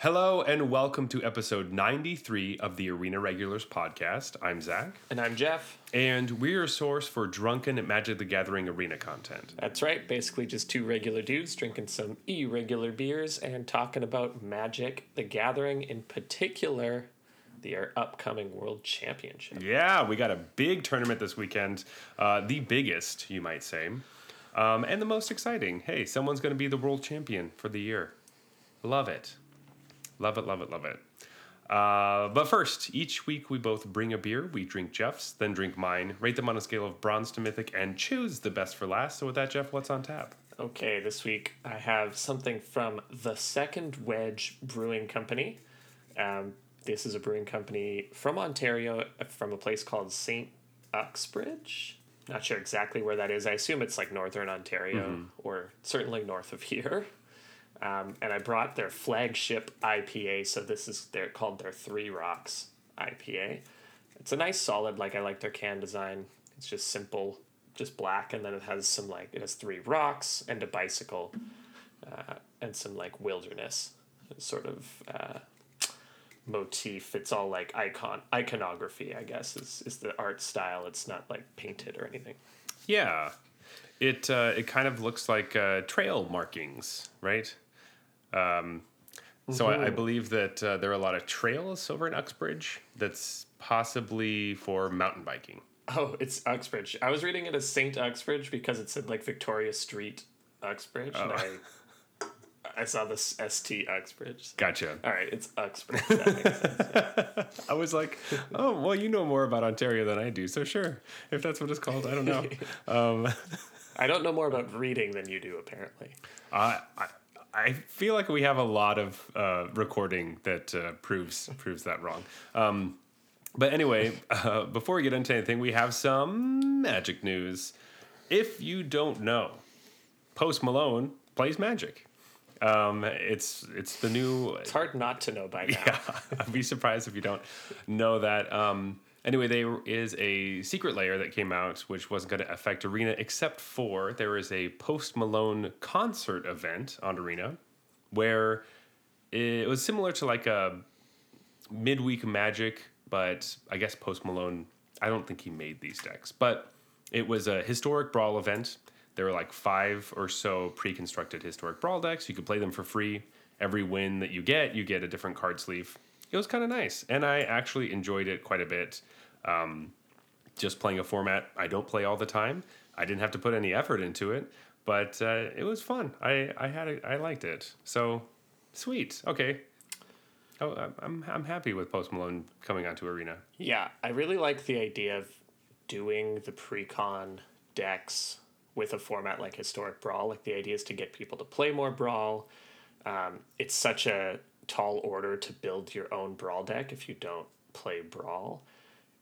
Hello and welcome to episode 93 of the Arena Regulars podcast. I'm Zach, And I'm Jeff. and we're a source for drunken Magic the Gathering arena content. That's right. Basically, just two regular dudes drinking some irregular beers and talking about Magic the Gathering, in particular, the upcoming World Championship. Yeah, we got a big tournament this weekend, uh, the biggest, you might say, um, and the most exciting. Hey, someone's going to be the world champion for the year. Love it. Love it, love it, love it. Uh, but first, each week we both bring a beer. We drink Jeff's, then drink mine, rate them on a scale of bronze to mythic, and choose the best for last. So, with that, Jeff, what's on tap? Okay, this week I have something from the Second Wedge Brewing Company. Um, this is a brewing company from Ontario, from a place called St. Uxbridge. Not sure exactly where that is. I assume it's like northern Ontario or certainly north of here. Um, and I brought their flagship IPA. So this is they're called their Three Rocks IPA. It's a nice solid. Like I like their can design. It's just simple, just black, and then it has some like it has three rocks and a bicycle, uh, and some like wilderness sort of uh, motif. It's all like icon iconography. I guess is is the art style. It's not like painted or anything. Yeah, it uh, it kind of looks like uh, trail markings, right? Um, so I, I believe that uh, there are a lot of trails over in Uxbridge. That's possibly for mountain biking. Oh, it's Uxbridge. I was reading it as Saint Uxbridge because it said like Victoria Street, Uxbridge, and I I saw this ST Uxbridge. Gotcha. All right, it's Uxbridge. That makes sense. I was like, oh well, you know more about Ontario than I do, so sure. If that's what it's called, I don't know. um, I don't know more about reading than you do, apparently. I I feel like we have a lot of uh, recording that uh, proves proves that wrong. Um, but anyway, uh, before we get into anything, we have some magic news. If you don't know, Post Malone plays Magic. Um, it's it's the new It's hard not to know by now. yeah, I'd be surprised if you don't know that. Um, anyway, there is a secret layer that came out which wasn't going to affect Arena, except for there is a Post Malone concert event on Arena where it was similar to like a midweek Magic, but I guess Post Malone. I don't think he made these decks, but it was a historic brawl event. There were like five or so pre-constructed historic brawl decks. You could play them for free. Every win that you get, you get a different card sleeve. It was kind of nice, and I actually enjoyed it quite a bit. Um, just playing a format I don't play all the time. I didn't have to put any effort into it, but uh, it was fun. I I had. I liked it. So sweet. Okay. Oh, I'm- I'm I'm happy with Post Malone coming onto Arena. Yeah, I really like the idea of doing the pre-con decks with a format like Historic Brawl. Like the idea is to get people to play more Brawl. Um, it's such a tall order to build your own Brawl deck if you don't play Brawl.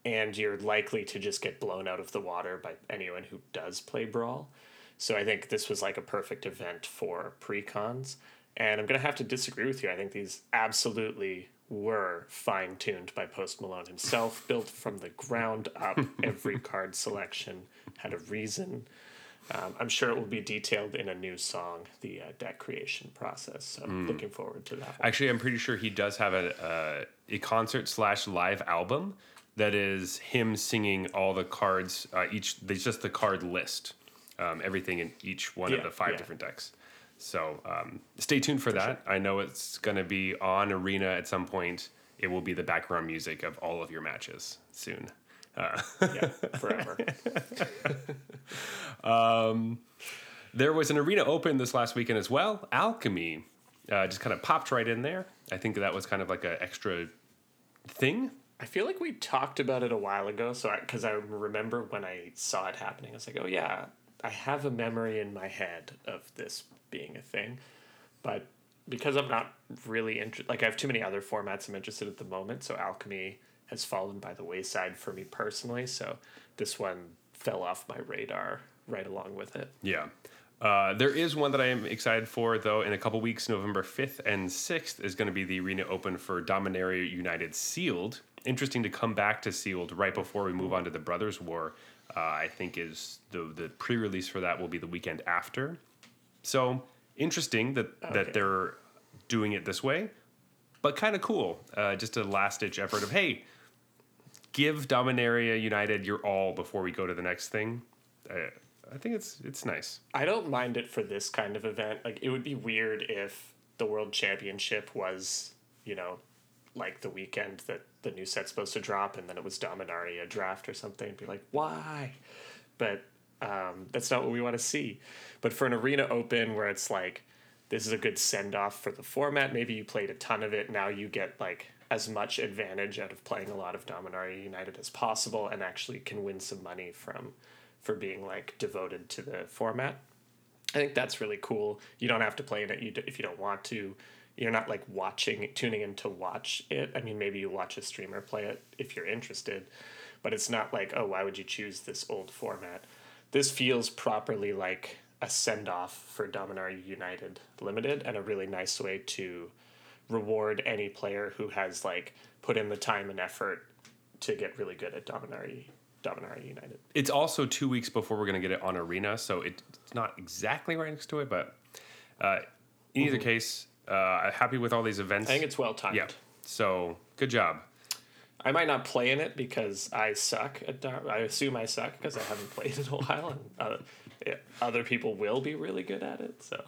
And you're likely to just get blown out of the water by anyone who does play Brawl. So I think this was like a perfect event for pre-cons. And I'm going to have to disagree with you. I think these absolutely were fine tuned by Post Malone himself, built from the ground up. Every card selection had a reason. Um, I'm sure it will be detailed in a new song, the uh, deck creation process. So I'm looking forward to that. One. Actually, I'm pretty sure he does have a a, a concert slash live album that is him singing all the cards. Uh, each there's just the card list, um, everything in each one of the five yeah. different decks. So um, stay tuned for, that. I know it's going to be on Arena at some point. It will be the background music of all of your matches soon. Uh, Yeah, forever. um, There was an arena open this last weekend as well. Alchemy uh, just kind of popped right in there. I think that was kind of like an extra thing. I feel like we talked about it a while ago. So because I, remember when I saw it happening, I was like, oh yeah, I have a memory in my head of this being a thing, but because I'm not really interested, like I have too many other formats I'm interested at the moment. So alchemy has fallen by the wayside for me personally. So this one fell off my radar right along with it. Yeah. Uh, there is one that I am excited for, though. In a couple weeks, November 5th and 6th is going to be the arena open for Dominaria United Sealed. Interesting to come back to Sealed right before we move on to the Brothers War. Uh, I think is the the pre release for that will be the weekend after. So interesting that Okay. that they're doing it this way. but kind of cool. Uh, just a last ditch effort of hey, give Dominaria United your all before we go to the next thing. Uh, I think it's it's nice. I don't mind it for this kind of event. Like it would be weird if the World Championship was, you know, like the weekend that the new set's supposed to drop, and then it was Dominaria draft or something. Be like, why? But um, that's not what we want to see. But for an arena open where it's like, this is a good send off for the format. Maybe you played a ton of it. Now you get like as much advantage out of playing a lot of Dominaria United as possible, and actually can win some money from for being like devoted to the format. I think that's really cool. You don't have to play in it if you don't want to. You're not like watching, tuning in to watch it. I mean, maybe you watch a streamer play it if you're interested, but it's not like, oh, why would you choose this old format? This feels properly like a send off for Dominaria United Limited and a really nice way to reward any player who has like put in the time and effort to get really good at Dominaria Dominaria United. It's also two weeks before we're going to get it on Arena, so it's not exactly right next to it, but uh, in either case, uh, I'm happy with all these events. I think it's well timed. yeah. So good job. I might not play in it because I suck at I assume I suck because I haven't played in a while, and uh, other people will be really good at it. So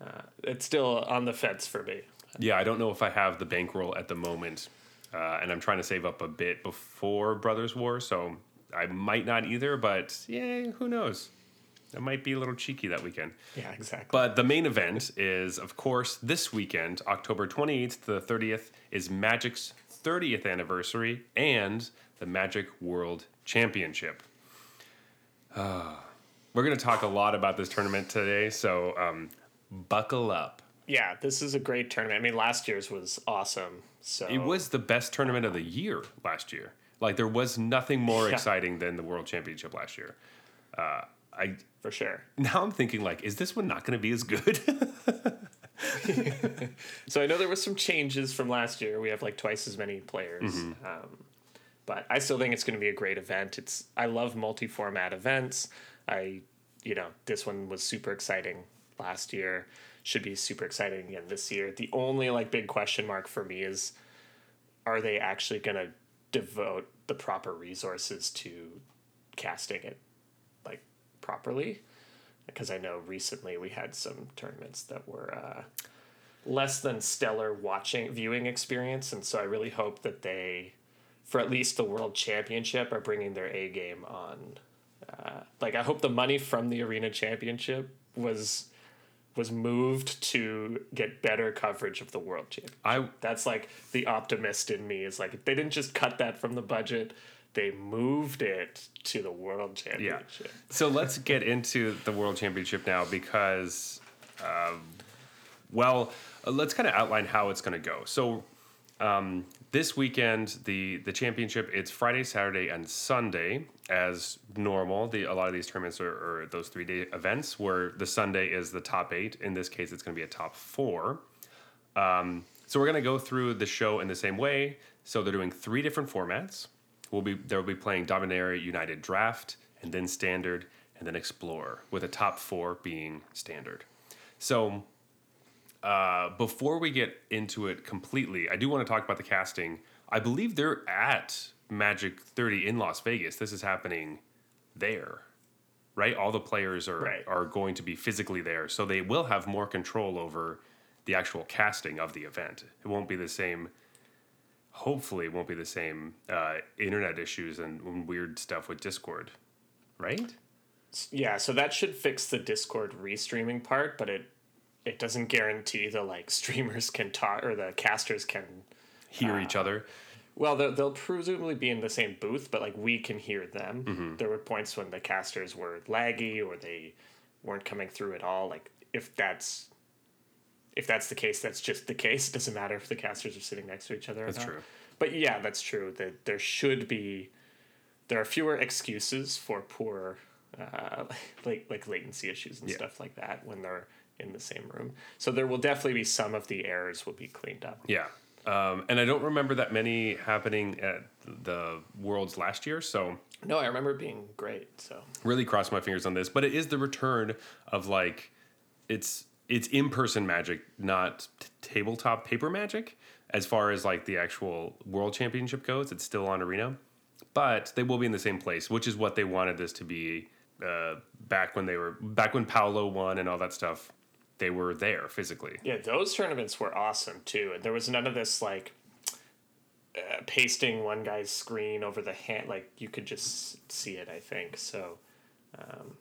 uh, it's still on the fence for me. Yeah, I don't know if I have the bankroll at the moment, uh, and I'm trying to save up a bit before Brothers War, so I might not either. But yeah, who knows? I might be a little cheeky that weekend. Yeah, exactly. But the main event is, of course, this weekend, October 28th to the 30th, is Magic's 30th anniversary and the Magic World Championship. Ah, we're going to talk a lot about this tournament today, so um, buckle up. Yeah, this is a great tournament. I mean, last year's was awesome. So It was the best tournament of the year last year. Like, there was nothing more Yeah. exciting than the World Championship last year. Uh, I for sure. now I'm thinking like, is this one not going to be as good? So I know there was some changes from last year. We have like twice as many players. Um, but I still think it's going to be a great event. It's I love multi-format events. I you know, this one was super exciting last year. Should be super exciting again this year. The only like big question mark for me is are they actually going to devote the proper resources to casting it like properly? Because I know recently we had some tournaments that were uh, less than stellar watching viewing experience, and so I really hope that they, for at least the world championship, are bringing their A game on. Uh, like I hope the money from the arena championship was was moved to get better coverage of the world championship. I That's like the optimist in me is like they didn't just cut that from the budget; they moved it to the world championship. Yeah. So let's get into the World Championship now because, um, well, uh, let's kind of outline how it's going to go. So um, this weekend, the the championship, it's Friday, Saturday, and Sunday as normal. The a lot of these tournaments are, are those three day events where the Sunday is the top eight. In this case, it's going to be a top four. Um, so we're going to go through the show in the same way. So they're doing three different formats. We'll be they'll be playing Dominaria United Draft and then Standard and then Explore, with a top four being Standard. So uh, before we get into it completely, I do want to talk about the casting. I believe they're at Magic 30 in Las Vegas. This is happening there, right? All the players are Right. are going to be physically there, so they will have more control over the actual casting of the event. It won't be the same. Hopefully, it won't be the same uh, internet issues and weird stuff with Discord, right? Yeah, so that should fix the Discord restreaming part, but it it doesn't guarantee the like streamers can talk or the casters can. Hear each other. Well, they'll, they'll presumably be in the same booth, but like we can hear them. There were points when the casters were laggy or they weren't coming through at all. Like if that's if that's the case, that's just the case. It doesn't matter if the casters are sitting next to each other. or That's not. true. But yeah, that's true. That there should be, there are fewer excuses for poor, uh, like like latency issues and Yeah. stuff like that when they're in the same room. So there will definitely be some of the errors will be cleaned up. Yeah. Um, and I don't remember that many happening at the Worlds last year, so No, I remember it being great. So really cross my fingers on this. But it is the return of like, it's it's in person magic, not t- tabletop paper magic. As far as like the actual world championship goes, it's still on arena, but they will be in the same place, which is what they wanted this to be uh, back when they were back when Paulo won and all that stuff. They were there physically. Yeah, those tournaments were awesome too. And there was none of this like uh, pasting one guy's screen over the hand. Like you could just see it. I think so. Um,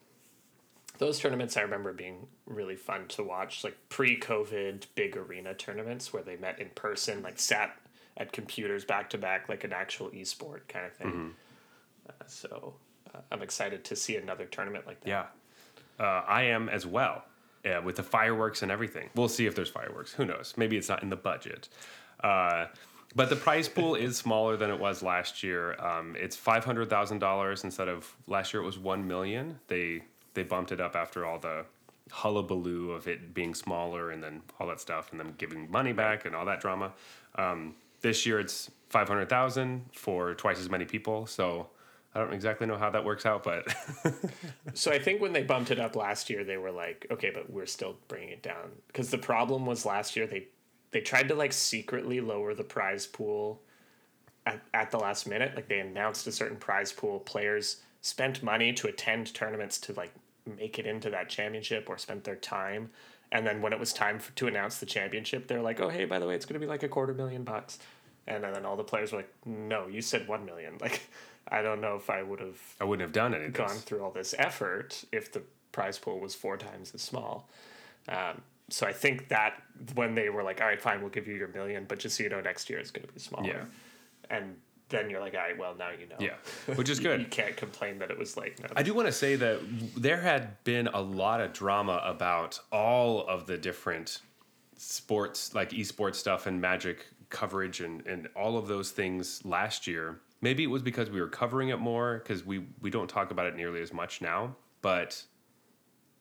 those tournaments I remember being really fun to watch, like pre-COVID big arena tournaments where they met in person, like sat at computers back to back, like an actual esport kind of thing. Uh, so uh, I'm excited to see another tournament like that. Yeah, uh, I am as well. Yeah, with the fireworks and everything. We'll see if there's fireworks. Who knows? Maybe it's not in the budget. Uh, but the prize pool is smaller than it was last year. Um, it's five hundred thousand dollars instead of last year. It was one million. They they bumped it up after all the hullabaloo of it being smaller and then all that stuff and them giving money back and all that drama. Um, this year it's five hundred thousand for twice as many people. So I don't exactly know how that works out, but So I think when they bumped it up last year, they were like, okay, but we're still bringing it down because the problem was last year they they tried to like secretly lower the prize pool at, at the last minute. Like they announced a certain prize pool, players spent money to attend tournaments to like make it into that championship or spent their time. And then when it was time for, to announce the championship, they're like, oh, hey, by the way, it's going to be like a quarter million bucks. And then all the players were like, no, you said 1 million. Like, I don't know if I would have I wouldn't have done of gone through all this effort if the prize pool was four times as small. Um, so I think that when they were like, all right, fine, we'll give you your million, but just so you know, next year it's going to be smaller. Yeah. And then you're like, all right, well, now you know. Yeah, which is good. You, can't complain that it was like, no, I do want to say that there had been a lot of drama about all of the different sports, like esports stuff and magic coverage and, and all of those things last year. Maybe it was because we were covering it more because we, we don't talk about it nearly as much now. But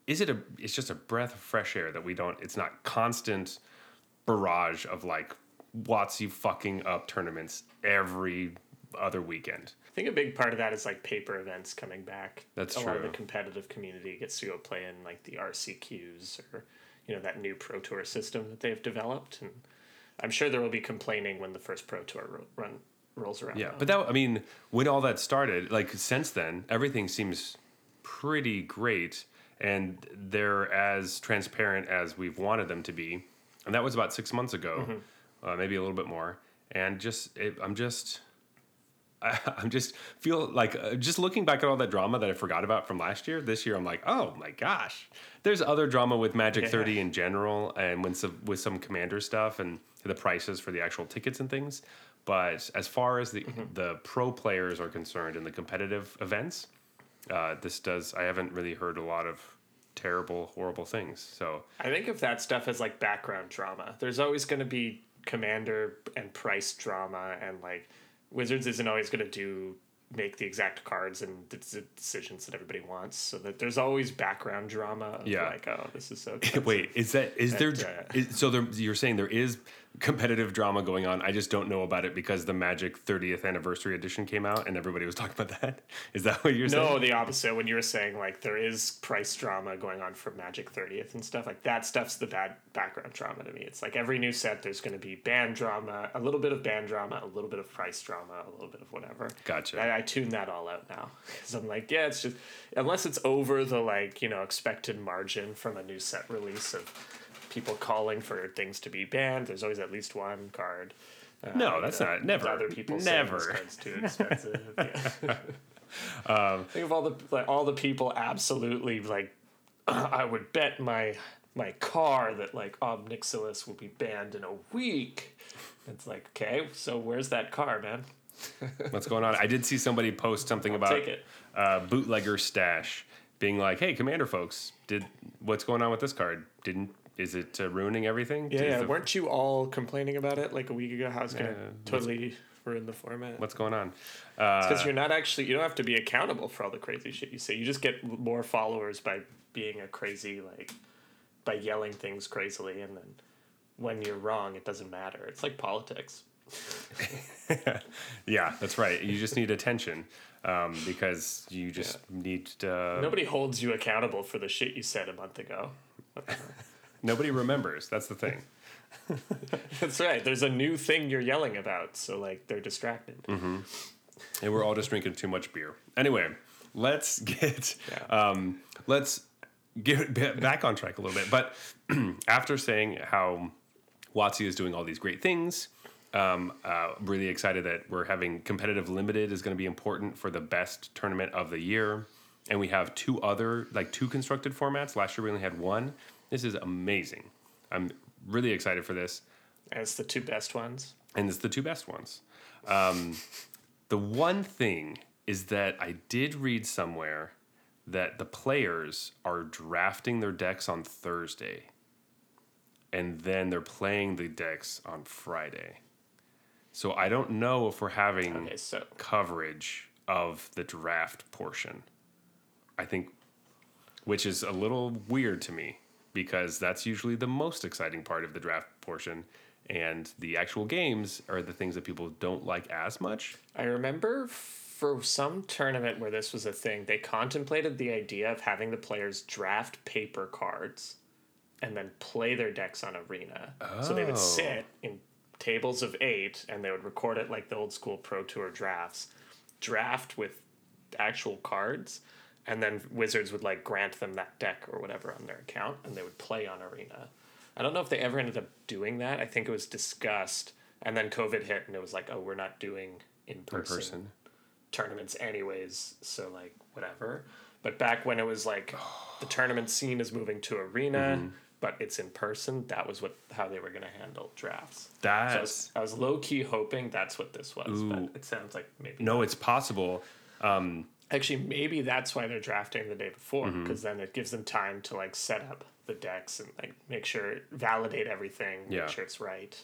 is it a it's just a breath of fresh air that we don't it's not constant barrage of like WotC fucking up tournaments every other weekend. I think a big part of that is like paper events coming back. That's a lot of the competitive community gets to go play in like the RCQs or you know that new Pro Tour system that they've developed, and I'm sure there will be complaining when the first Pro Tour run rolls around. Yeah, but that I mean, when all that started, like since then, everything seems pretty great, and they're as transparent as we've wanted them to be, and that was about six months ago, uh, maybe a little bit more. And just, it, I'm just, I, I'm just feel like uh, just looking back at all that drama that I forgot about from last year. This year, I'm like, oh my gosh, there's other drama with Magic Yeah. 30 in general, and when some with some commander stuff and the prices for the actual tickets and things. But as far as the the pro players are concerned in the competitive events, uh, this does. I haven't really heard a lot of terrible, horrible things. So I think if that stuff is like background drama, there's always going to be commander and price drama, and like Wizards isn't always going to do make the exact cards and the decisions that everybody wants. So that there's always background drama. Of Yeah. Like, oh, this is so. Wait, is that is there? Uh, Is, so there, you're saying there is competitive drama going on? I just don't know about it because the Magic 30th anniversary edition came out and everybody was talking about that. Is that what you're saying? No, the opposite. When you were saying like there is price drama going on for Magic 30th and stuff, like that stuff's the bad background drama to me. It's like every new set there's going to be band drama, a little bit of band drama, a little bit of price drama, a little bit of whatever. Gotcha. I, I tune that all out now because I'm like, yeah, it's just unless it's over the like you know expected margin from a new set release of people calling for things to be banned. There's always at least one card. Uh, No, that's not- never. Other people saying Never. this card's too expensive. yeah. Think of all the like all the people absolutely like I would bet my my car that like Ob Nixilis will be banned in a week. It's like, okay, so where's that car, man? What's going on? I did see somebody post something about take it. Uh, bootlegger stash being like, "Hey, commander folks, did what's going on with this card? Didn't is it uh, ruining everything? Yeah, yeah. the- weren't you all complaining about it like a week ago? How it's gonna Yeah, totally ruin the format? what's going on? Uh, Because you're not actually you don't have to be accountable for all the crazy shit you say. You just get more followers by being a crazy like by yelling things crazily, and then when you're wrong, it doesn't matter. It's like politics. yeah, that's right. You just need attention um, because you just need. Uh, Nobody holds you accountable for the shit you said a month ago. Nobody remembers. That's the thing. That's right. There's a new thing you're yelling about, so like they're distracted. And we're all just drinking too much beer. Anyway, let's get Yeah. um, let's get back on track a little bit. But after saying how WotC is doing all these great things, um, uh, really excited that we're having competitive limited is going to be important for the best tournament of the year, and we have two other like two constructed formats. Last year we only had one. This is amazing. I'm really excited for this And it's the two best ones. and it's the two best ones. Um, the one thing is that I did read somewhere that the players are drafting their decks on Thursday, and then they're playing the decks on Friday. So I don't know if we're having Okay, so coverage of the draft portion. I think, which is a little weird to me because that's usually the most exciting part of the draft portion. And the actual games are the things that people don't like as much. I remember for some tournament where this was a thing, they contemplated the idea of having the players draft paper cards and then play their decks on Arena. So they would Oh. sit in tables of eight and they would record it like the old school Pro Tour drafts, draft with actual cards, and then Wizards would like grant them that deck or whatever on their account and they would play on Arena. I don't know if they ever ended up doing that. I think it was discussed and then COVID hit and it was like, oh, we're not doing in person, tournaments anyways, so like whatever. But back when it was like the tournament scene is moving to arena, Mm-hmm. but it's in person, that was what how they were gonna handle drafts. So I was, I was low key hoping that's what this was, Ooh. but it sounds like maybe no, it's possible. Actually, maybe that's why they're drafting the day before, Mm-hmm. because then it gives them time to like set up the decks and like make sure validate everything, Yeah. make sure it's right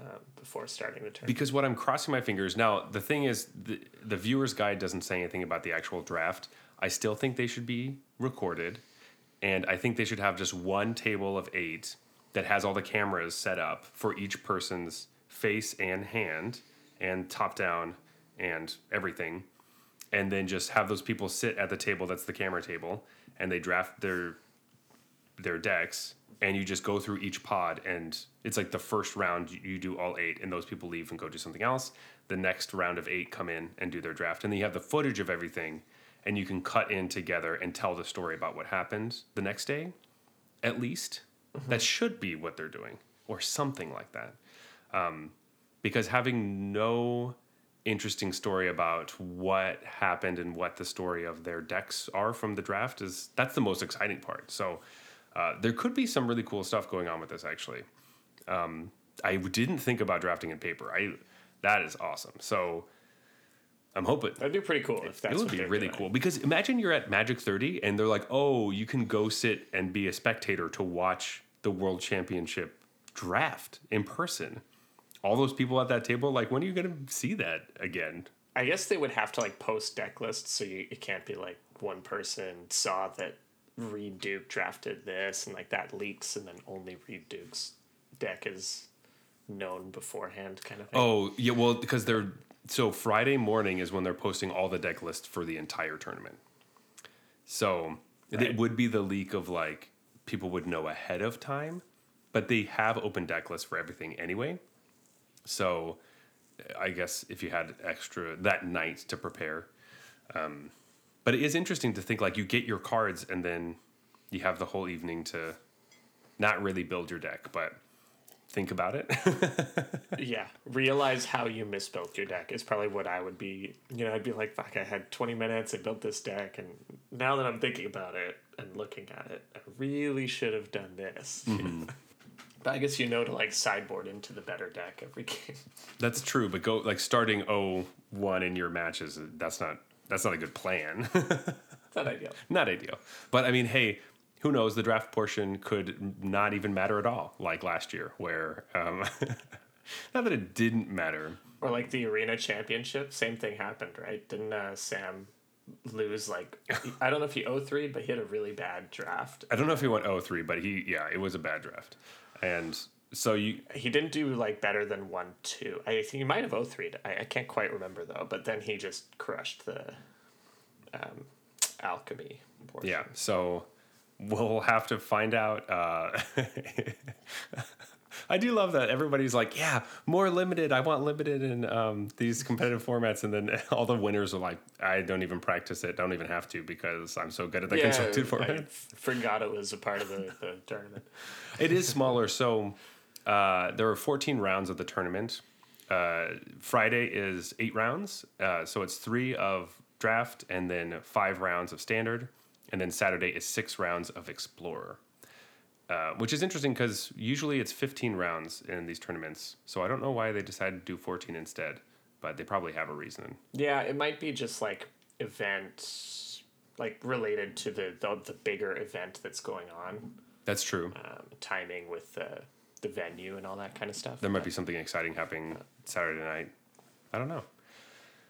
uh, before starting the turn Because what I'm crossing my fingers now, the thing is, the, the viewer's guide doesn't say anything about the actual draft. I still think they should be recorded, and I think they should have just one table of eight that has all the cameras set up for each person's face and hand, and top down, and everything, and then just have those people sit at the table that's the camera table, and they draft their their decks and you just go through each pod and it's like the first round you- do all eight and those people leave and go do something else. The next round of eight come in and do their draft and then you have the footage of everything and you can cut in together and tell the story about what happened the next day at least. That should be what they're doing or something like that. Um, because having no interesting story about what happened and what the story of their decks are from the draft is that's the most exciting part. So uh, there could be some really cool stuff going on with this actually. Um, i didn't think about drafting in paper. I that is awesome. So i'm hoping That'd be pretty cool if that's it would be really doing. cool. Because imagine you're at Magic 30 and they're like, oh, you can go sit and be a spectator to watch the World Championship draft in person. All those people at that table, like, when are you going to see that again? I guess they would have to like post deck lists, so you, it can't be like one person saw that Reed Duke drafted this and like that leaks, and then only Reed Duke's deck is known beforehand, kind of thing. Oh, yeah, well, because they're so Friday morning is when they're posting all the deck lists for the entire tournament. So Right. it would be the leak of like people would know ahead of time, but they have open deck lists for everything anyway. So I guess if you had extra that night to prepare. Um, but it is interesting to think like you get your cards and then you have the whole evening to not really build your deck, but think about it. Yeah, realize how you misbuilt your deck is probably what I would be. You know, I'd be like, "Fuck, I had twenty minutes. I built this deck, and now that I'm thinking about it and looking at it, I really should have done this." but I guess you know to like sideboard into the better deck every game. That's true, but go like starting 0-1 in your matches. That's not that's not a good plan. Not ideal. not ideal. But I mean, hey, who knows? The draft portion could not even matter at all, like last year, where um, not that it didn't matter. Or like the arena championship, same thing happened, right? Didn't uh, Sam lose like I don't know if he 0-3, but he had a really bad draft. I don't know if he went 0-3, but he yeah, it was a bad draft, and so you He didn't do like better than one two. I think he might have 0-3. I, I can't quite remember though. But then he just crushed the um, alchemy portion. yeah. So we'll have to find out. Uh, I do love that everybody's like, yeah, more limited. I want limited in um, these competitive formats, and then all the winners are like, I don't even practice it. Don't even have to because I'm so good at the constructed format. I forgot it was a part of the, the tournament. It is smaller, so uh, there are 14 rounds of the tournament. Uh, Friday is eight rounds, uh, so it's three of draft and then five rounds of standard, and then Saturday is six rounds of explorer. Uh, which is interesting because usually it's 15 rounds in these tournaments. So I don't know why they decided to do 14 instead, but they probably have a reason. Yeah, it might be just like events, like related to the the, the bigger event that's going on. That's true. Um, timing with the the venue and all that kind of stuff. There might be something exciting happening Saturday night. I don't know.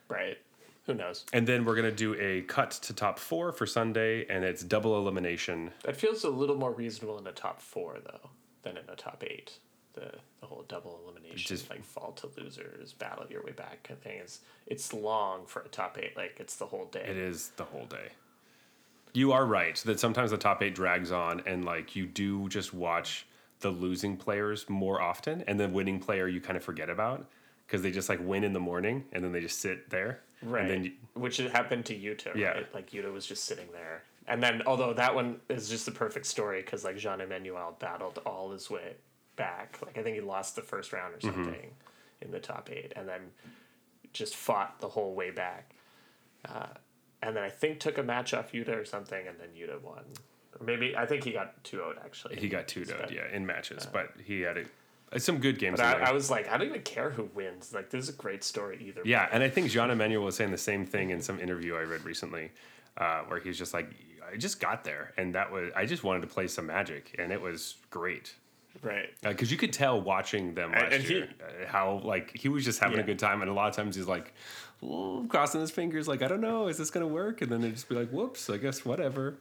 Right. Who knows? And then we're gonna do a cut to top four for Sunday, and it's double elimination. That feels a little more reasonable in a top four though than in a top eight. The the whole double elimination, Just- like fall to losers, battle your way back kind of thing is it's long for a top eight. Like it's the whole day. It is the whole day. You are right that sometimes the top eight drags on, and like you do just watch the losing players more often, and the winning player you kind of forget about because they just like win in the morning and then they just sit there. Right. And then you, Which happened to Yuta, Yeah. right? Like Yuta was just sitting there. And then, although that one is just the perfect story because like Jean Emmanuel battled all his way back. Like I think he lost the first round or Mm-hmm. something in the top eight, and then just fought the whole way back. Uh, and then I think took a match off Yuta or something, and then Yuta won. Or maybe I think he got two 0 actually. he got two But- would yeah, in matches, but he had a, uh, some good games. I. I was like, I don't even care who wins. Like, this is a great story either. Yeah, and I think Jean Emmanuel was saying the same thing in some interview I read recently, uh, where he was just like, I just got there, and that was I just wanted to play some Magic, and it was great Right. because you could tell watching them last and he- year uh, how like he was just having a good time, and a lot of times he's like crossing his fingers, like I don't know, is this gonna work? And then they just be like, whoops, I guess whatever.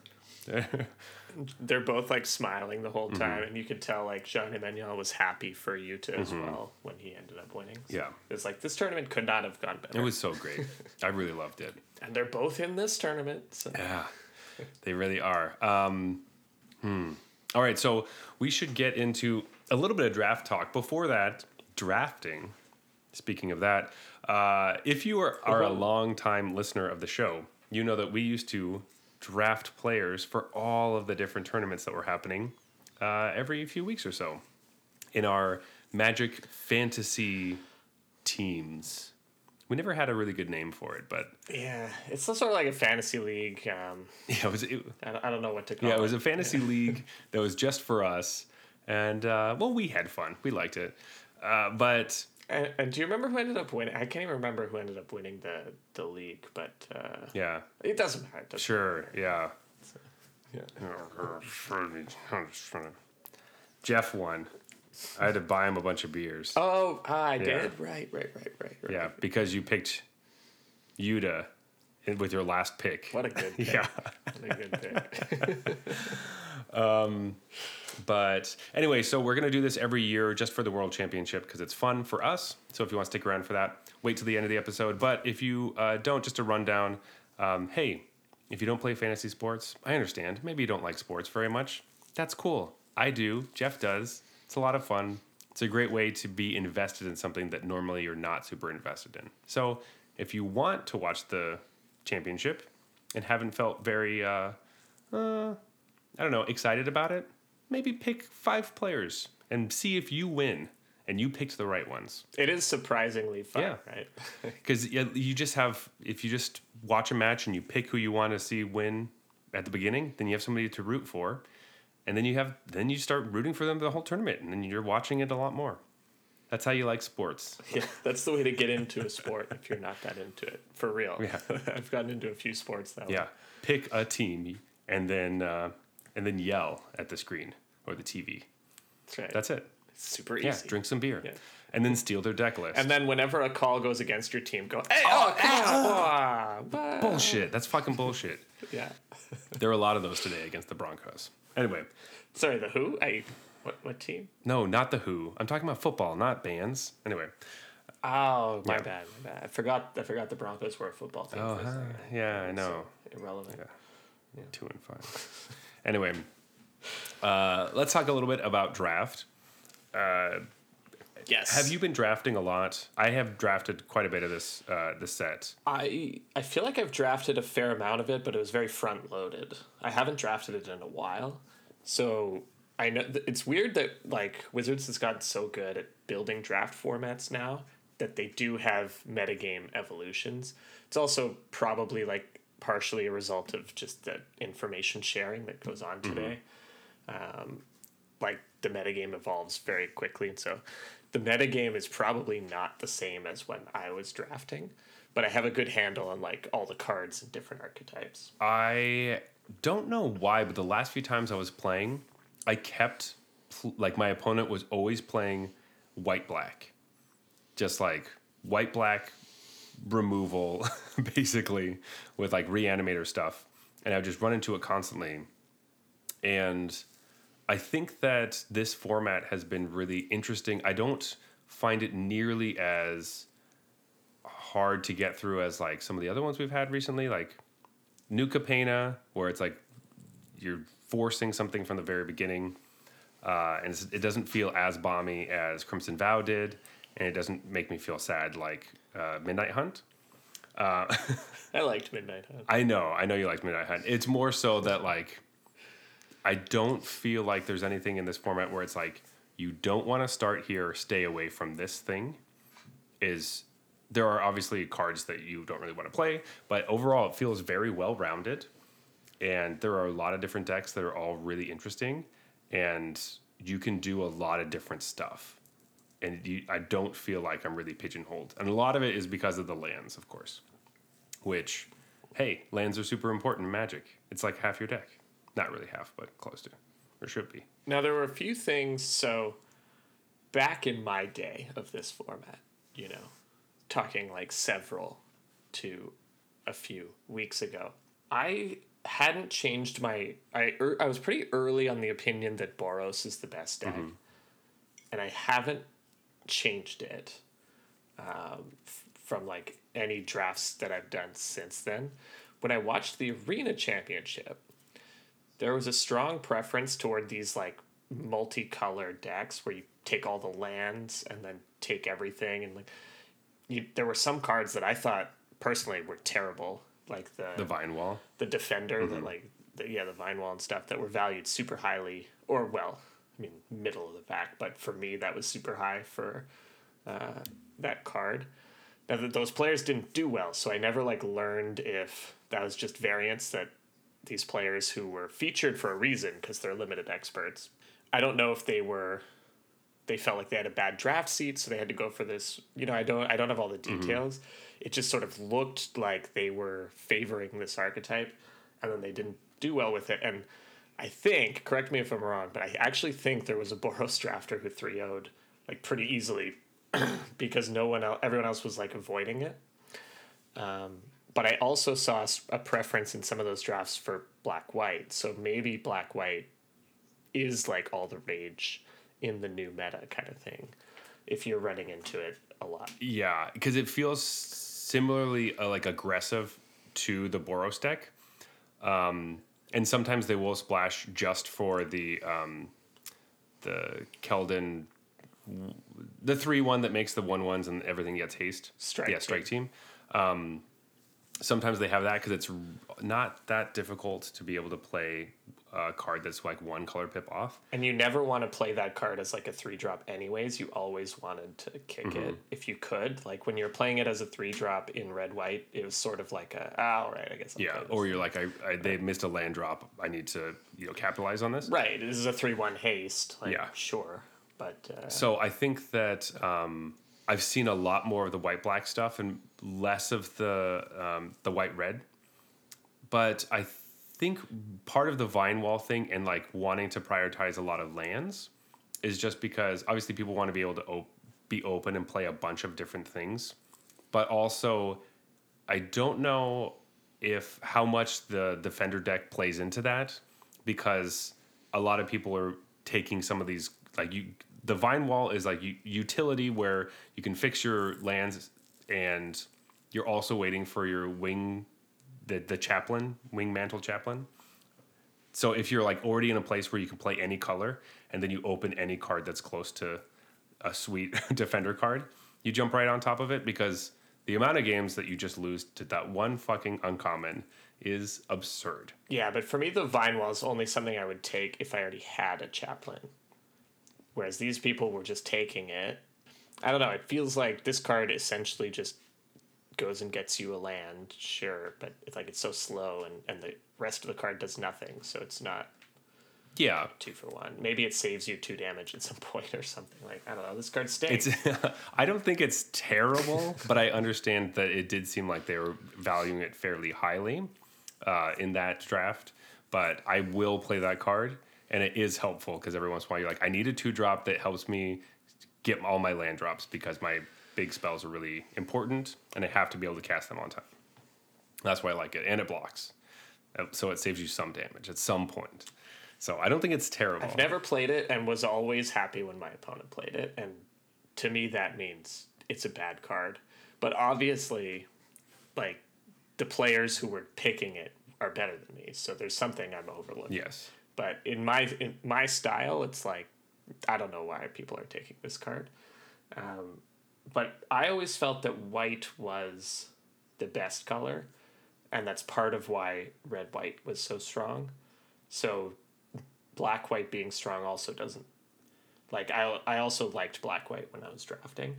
they're both like smiling the whole Mm-hmm. time, and you could tell like Jean Emmanuel was happy for Yuta as well when he ended up winning. So Yeah. it's like this tournament could not have gone better. It was so great. I really loved it. and they're both in this tournament. So. Yeah, they really are. Um, hmm. All right, so we should get into a little bit of draft talk. Before that, drafting. Speaking of that, uh, if you are, are a long time listener of the show, you know that we used to draft players for all of the different tournaments that were happening uh, every few weeks or so in our Magic Fantasy teams. We never had a really good name for it, but Yeah, it's sort of like a fantasy league. Um, yeah, it was. It, I, don't, know what to call Yeah, it. it was a fantasy league that was just for us, and uh, well, we had fun. We liked it, uh, but And, and do you remember who ended up winning? I can't even remember who ended up winning the the league, but uh, yeah, it doesn't matter. It doesn't sure, yeah. Yeah. Jeff won. I had to buy him a bunch of beers. Oh, ah, I did. Right, right, right, right, right. Yeah, because you picked Yuta with your last pick. What a good pick. Yeah. What a good pick. But anyway, so we're going to do this every year just for the World Championship because it's fun for us. So if you want to stick around for that, wait till the end of the episode. But if you uh, don't, just a rundown um, hey, if you don't play fantasy sports, I understand. Maybe you don't like sports very much. That's cool. I do. Jeff does. It's a lot of fun. It's a great way to be invested in something that normally you're not super invested in. So if you want to watch the championship and haven't felt very, uh, uh, I don't know, excited about it, maybe pick five players and see if you win and you picked the right ones. It is surprisingly fun, Yeah. right? Because you just have, if you just watch a match and you pick who you want to see win at the beginning, then you have somebody to root for. And then you have, then you start rooting for them the whole tournament and then you're watching it a lot more. That's how you like sports. yeah, that's the way to get into a sport if you're not that into it. For real. Yeah. I've gotten into a few sports that way. Yeah. Pick a team and then, uh, and then yell at the screen or the TV. That's right. That's it. It's super easy. Yeah. Drink some beer Yeah. and then steal their deck list. And then whenever a call goes against your team, go, hey, oh, ah, ah, bullshit. That's fucking bullshit. Yeah. There are a lot of those today against the Broncos. Anyway, Sorry, the who? I what what team? no, not the Who. I'm talking about football, not bands. Anyway. Oh, my Yeah. bad, my bad. I forgot I forgot the Broncos were a football team. Oh, huh. yeah, I know. So irrelevant. Two and five. Anyway, uh, let's talk a little bit about draft. Yes. Have you been drafting a lot? I have drafted quite a bit of this uh, this set. I I feel like I've drafted a fair amount of it, but it was very front loaded. I haven't drafted it in a while, so I know th- it's weird that like Wizards has gotten so good at building draft formats now that they do have metagame evolutions. It's also probably like partially a result of just the information sharing that goes on today. Um, like the metagame evolves very quickly, and so the metagame is probably not the same as when I was drafting, but I have a good handle on like all the cards and different archetypes. I don't know why, but the last few times I was playing, I kept pl- like my opponent was always playing white black, just like white black removal, basically with like reanimator stuff, and I would just run into it constantly, and I think that this format has been really interesting. I don't find it nearly as hard to get through as like some of the other ones we've had recently, like New Capenna, where it's like you're forcing something from the very beginning, uh, and it doesn't feel as bomby as Crimson Vow did, and it doesn't make me feel sad like uh, Midnight Hunt. I liked Midnight Hunt. I know, I know you liked Midnight Hunt. It's more so that like I don't feel like there's anything in this format where it's like you don't want to start here, stay away from this thing. Is there are obviously cards that you don't really want to play, but overall it feels very well rounded, and there are a lot of different decks that are all really interesting, and you can do a lot of different stuff. And you, I don't feel like I'm really pigeonholed, and a lot of it is because of the lands, of course which, hey, lands are super important in Magic. It's like half your deck. Not really half, but close to, or should be. Now there were a few things. So back in my day of this format, you know, talking like several to a few weeks ago, I hadn't changed my. I er, I was pretty early on the opinion that Boros is the best deck, and I haven't changed it um, f- from like any drafts that I've done since then. When I watched the Arena Championship, there was a strong preference toward these like multicolored decks where you take all the lands and then take everything and like you there were some cards that I thought personally were terrible like the The Vine Wall. the defender that like the, yeah the vine wall and stuff that were valued super highly or well I mean middle of the pack but for me that was super high for uh, that card now that those players didn't do well so I never like learned if that was just variance that these players who were featured for a reason because they're limited experts. I don't know if they were they felt like they had a bad draft seat so they had to go for this you know i don't i don't have all the details. It just sort of looked like they were favoring this archetype and then they didn't do well with it. And i think correct me if i'm wrong but i actually think there was a boros drafter who 3 0'd like pretty easily because no one else everyone else was like avoiding it. Um, but i also saw a preference in some of those drafts for black white so maybe black white is like all the rage in the new meta kind of thing if you're running into it a lot. Yeah, because it feels similarly uh, like aggressive to the Boros deck. Um, and sometimes they will splash just for the um, the Keldon, the three one that makes the one ones and everything gets haste. Strike yeah, strike team. Um, sometimes they have that because it's not that difficult to be able to play a card that's like one color pip off. And you never want to play that card as like a three drop anyways. You always wanted to kick Mm-hmm. it if you could. Like when you're playing it as a three drop in red white, it was sort of like a ah, all right, I guess. I'll Yeah, or you're like, I, I they missed a land drop. I need to you know capitalize on this. right. This is a three one haste. Like, Yeah. sure, but uh, So I think that um, I've seen a lot more of the white black stuff and less of the um, the white red. But I think part of the vine wall thing and like wanting to prioritize a lot of lands is just because obviously people want to be able to op- be open and play a bunch of different things, but also I don't know if how much the defender deck plays into that because a lot of people are taking some of these like you the vine wall is like u- utility where you can fix your lands and you're also waiting for your wing the the chaplain wing mantle chaplain So if you're like already in a place where you can play any color, and then you open any card that's close to a sweet defender card, you jump right on top of it because the amount of games that you just lose to that one fucking uncommon is absurd. Yeah, but for me, the vine wall is only something I would take if I already had a chaplain. Whereas these people were just taking it. I don't know. It feels like this card essentially just goes and gets you a land, sure, but it's like it's so slow and, and the rest of the card does nothing, so it's not Yeah, two for one. Maybe it saves you two damage at some point or something. Like I don't know. This card stinks. it's. I don't think it's terrible, but I understand that it did seem like they were valuing it fairly highly uh, in that draft. But I will play that card, and it is helpful because every once in a while you're like, I need a two drop that helps me get all my land drops because my big spells are really important, and I have to be able to cast them on time. That's why I like it, and it blocks, Uh, so it saves you some damage at some point. So I don't think it's terrible. I've never played it and was always happy when my opponent played it, and to me that means it's a bad card. But obviously, like the players who were picking it are better than me, so there's something I'm overlooking. Yes. But in my in my style, it's like I don't know why people are taking this card. Um, but I always felt that white was the best color, and that's part of why red white was so strong. So black white being strong also doesn't like I I also liked black white when I was drafting.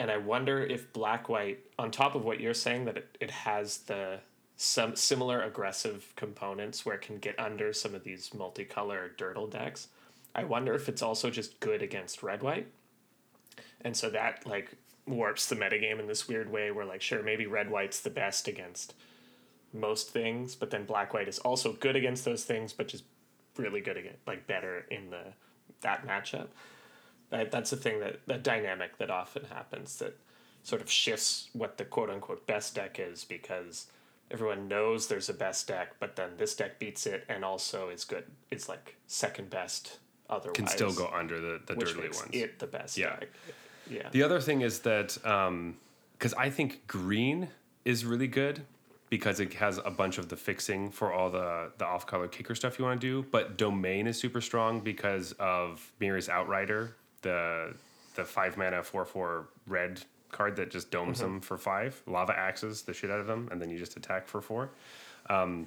And I wonder if black white on top of what you're saying that it, it has the some similar aggressive components where it can get under some of these multicolor durdle decks. I wonder if it's also just good against red white. And so that like warps the metagame in this weird way where like sure maybe red white's the best against most things, but then black white is also good against those things, but just really good against like better in the that matchup. That, that's the thing that that dynamic that often happens that sort of shifts what the quote unquote best deck is because everyone knows there's a best deck, but then this deck beats it and also is good. It's like second best otherwise. Can still go under the, the which makes ones. it the best Yeah. deck. Yeah. The other thing is that um, because I think green is really good because it has a bunch of the fixing for all the the off color kicker stuff you want to do. But domain is super strong because of Meria's Outrider, the the five mana four four red card that just domes them for five. Lava axes the shit out of them, and then you just attack for four, um,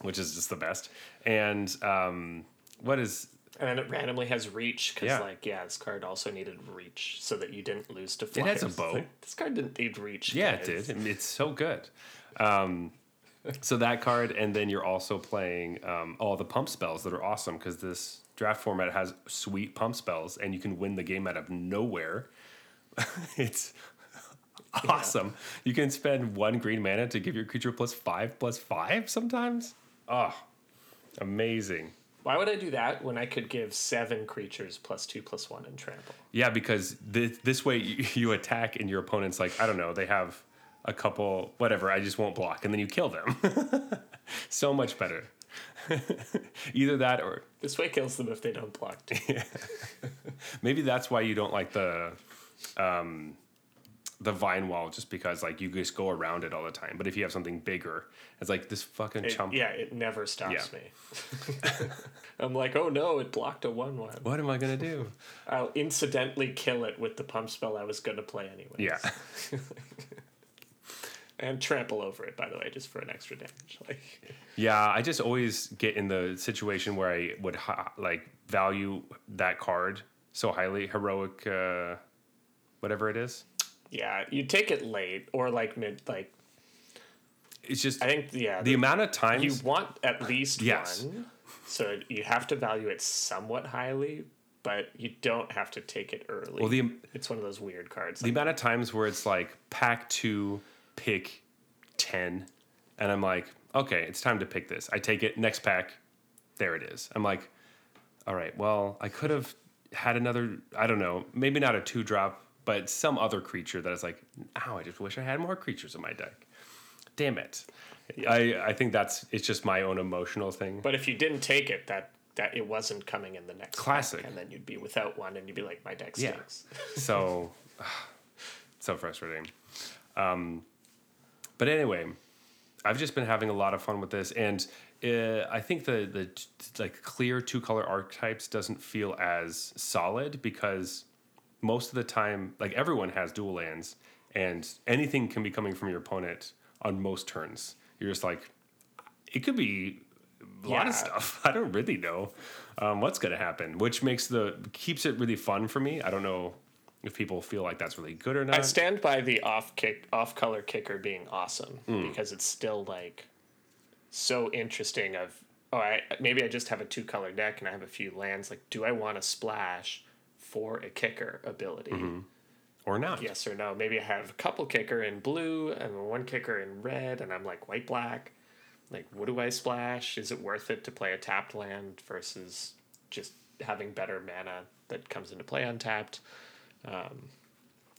which is just the best. And um, what is And then it randomly has reach because, Yeah. like, yeah, this card also needed reach so that you didn't lose to It has a bow. Like, this card didn't need reach. Yeah, guys. it did. It's so good. Um, so that card, and then you're also playing um, all the pump spells that are awesome because this draft format has sweet pump spells, and you can win the game out of nowhere. it's awesome. You can spend one green mana to give your creature plus five plus five sometimes. Oh, amazing. Why would I do that when I could give seven creatures plus two plus one and trample? Yeah, because this, this way you, you attack and your opponent's like, I don't know, they have a couple, whatever, I just won't block. And then you kill them. so much better. Either that or This way kills them if they don't block. too. maybe that's why you don't like the um, the vine wall, just because like you just go around it all the time. But if you have something bigger, it's like this fucking It- chump. yeah, it never stops Yeah. me. I'm like, oh no, it blocked a one one. What am I gonna do? I'll incidentally kill it with the pump spell I was to play anyway. Yeah. and trample over it, by the way, just for an extra damage. Like, Yeah, I just always get in the situation where I would like value that card so highly, heroic, uh, whatever it is. yeah, you take it late or like mid. Like, It's just I think yeah, the amount of times you want at least Yes. one, so you have to value it somewhat highly, but you don't have to take it early. Well, the it's one of those weird cards. the Like, amount of times where it's like pack two, pick ten, and I'm like, okay, it's time to pick this. I take it next pack, there it is. I'm like, all right, well, I could have had another. I don't know, maybe not a two drop, but some other creature that is like, ow, I just wish I had more creatures in my deck. Damn it. I, I think that's it's just my own emotional thing. but if you didn't take it, that that it wasn't coming in the next pack, Classic. and then you'd be without one, and you'd be like, my deck Yeah. stinks. so so frustrating um, but anyway I've just been having a lot of fun with this, and uh, I think the the like clear two color archetypes doesn't feel as solid because most of the time, like everyone has dual lands, and anything can be coming from your opponent on most turns. You're just like, it could be a lot of stuff. I don't really know um, what's going to happen, which makes the keeps it really fun for me. I don't know if people feel like that's really good or not. I stand by the off kick, off color kicker being awesome Hmm. because it's still like so interesting. Of oh, I maybe I just have a two color deck and I have a few lands. Like, do I want to splash for a kicker ability? or not. Yes or no? Maybe I have a couple kicker in blue and one kicker in red, and I'm like white black. Like, what do I splash? Is it worth it to play a tapped land versus just having better mana that comes into play untapped? Um,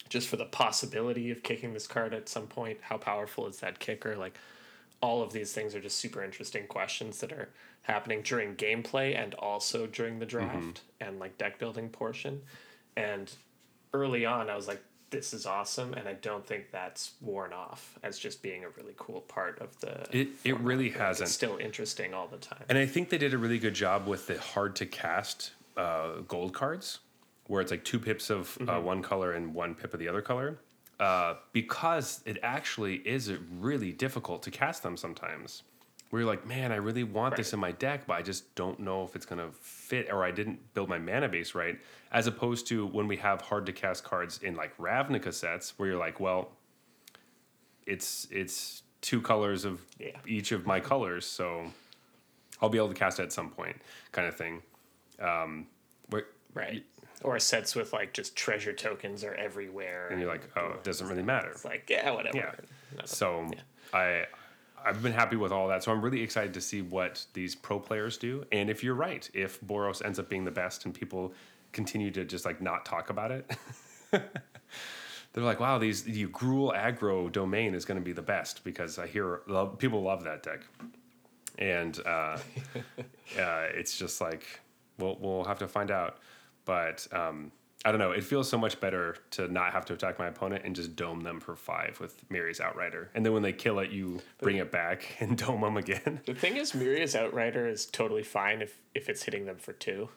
just for the possibility of kicking this card at some point, how powerful is that kicker? Like, all of these things are just super interesting questions that are happening during gameplay and also during the draft and like deck building portion. And early on, I was like, this is awesome, and I don't think that's worn off as just being a really cool part of the. It it really hasn't. It's still interesting all the time. And I think they did a really good job with the hard to cast uh, gold cards, where it's like two pips of uh, one color and one pip of the other color, uh, because it actually is really difficult to cast them sometimes. Where you're like, man, I really want this in my deck, but I just don't know if it's gonna fit, or I didn't build my mana base right. As opposed to when we have hard to cast cards in like Ravnica sets, where you're like, well, it's it's two colors of Yeah. each of my colors, so I'll be able to cast it at some point, kind of thing. Um, where, Right. Or sets with like just treasure tokens are everywhere. and you're like, oh, it doesn't really matter. It's like, yeah, whatever. Yeah. No, So I I've been happy with all that. So I'm really excited to see what these pro players do. And if you're right, if Boros ends up being the best and people continue to just like not talk about it. They're like, wow, these the Gruul aggro domain is going to be the best because I hear love, people love that deck, and uh, uh, it's just like, we'll we'll have to find out. But um, I don't know. It feels so much better to not have to attack my opponent and just dome them for five with Meria's Outrider. And then when they kill it, you bring it back and dome them again. The thing is, Meria's Outrider is totally fine if, if it's hitting them for two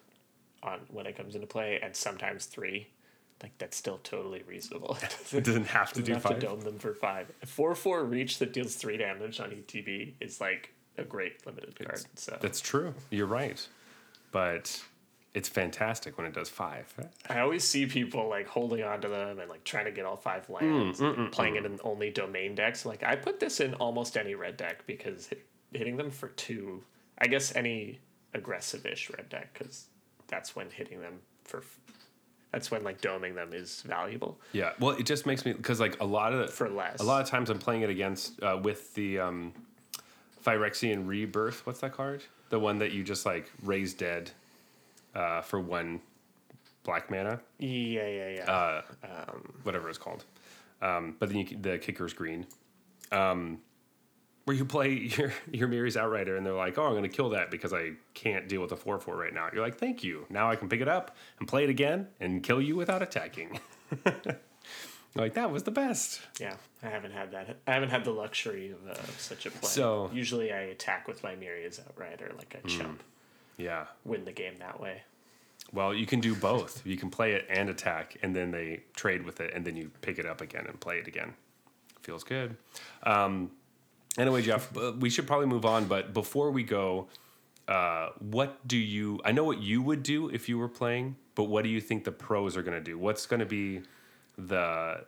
on when it comes into play, and sometimes three. Like that's still totally reasonable. It doesn't have to doesn't do have five. to dome them for five. A four four reach that deals three damage on ETB is like a great limited card. So That's true. You're right. But it's fantastic when it does five. I always see people like holding on to them and like trying to get all five Mm, lands, and playing it in only domain decks. Like I put this in almost any red deck because hitting them for two, I guess any aggressive-ish red deck because that's when hitting them for, that's when like doming them is valuable Yeah. Well, it just makes me because like a lot of for less. a lot of times I'm playing it against uh, with the um, Phyrexian Rebirth. What's that card? The one that you just like raise dead uh, for one black mana, Yeah, yeah, yeah. uh, um, whatever it's called. Um, but then you, the kicker's green. Um, where you play your your Meria's Outrider and they're like, oh, I'm going to kill that because I can't deal with a four four right now. You're like, thank you. Now I can pick it up and play it again and kill you without attacking. Like that was the best. yeah, I haven't had that. I haven't had the luxury of uh, such a play. So- usually I attack with my Meria's Outrider like a chump, Yeah. win the game that way. Well, you can do both. You can play it and attack, and then they trade with it, and then you pick it up again and play it again. Feels good. Um, anyway, Jeff, uh, we should probably move on. But before we go, uh, what do you? I know what you would do if you were playing, but what do you think the pros are going to do? What's going to be the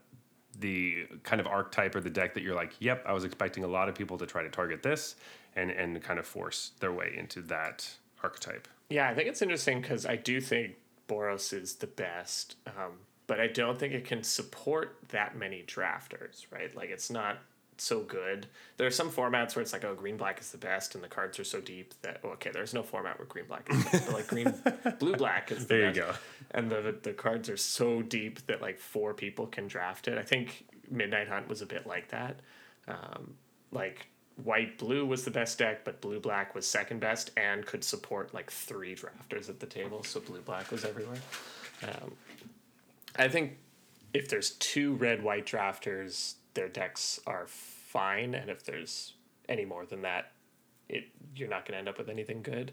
the kind of archetype or the deck that you're like, yep, I was expecting a lot of people to try to target this and and kind of force their way into that archetype. Yeah, I think it's interesting because I do think Boros is the best, um, but I don't think it can support that many drafters, right? Like, it's not so good. There are some formats where it's like, oh, green black is the best, and the cards are so deep that oh, okay, there's no format where green black is the best, but like green blue black is the There you go. And the the cards are so deep that like four people can draft it. I think Midnight Hunt was a bit like that. Um, like white blue was the best deck, but blue black was second best and could support like three drafters at the table. So blue black was everywhere. Um, I think if there's two red white drafters, their decks are fine, and if there's any more than that, it you're not going to end up with anything good.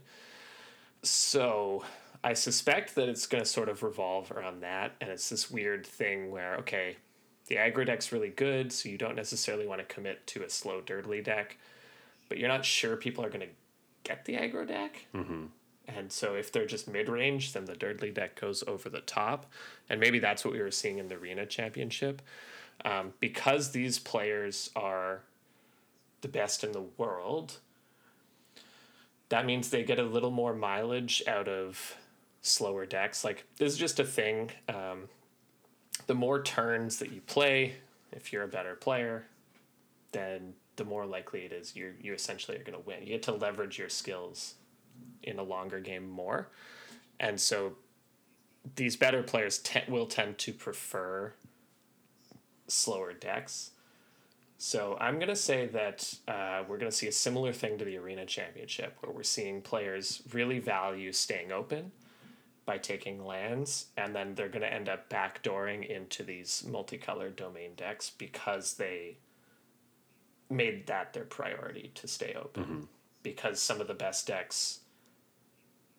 So I suspect that it's going to sort of revolve around that, and it's this weird thing where okay, the aggro deck's really good, so you don't necessarily want to commit to a slow durdly deck, but you're not sure people are going to get the aggro deck. Mm-hmm. And so if they're just mid range, then the durdly deck goes over the top, and maybe that's what we were seeing in the arena championship, um, because these players are the best in the world. That means they get a little more mileage out of slower decks. Like this is just a thing. Um, the more turns that you play, if you're a better player, then the more likely it is you're you essentially are going to win. You get to leverage your skills in a longer game more, and so these better players te- will tend to prefer slower decks. So I'm gonna say that uh, we're gonna see a similar thing to the arena championship, where we're seeing players really value staying open by taking lands, and then they're gonna end up backdooring into these multicolored domain decks because they made that their priority to stay open. Because some of the best decks,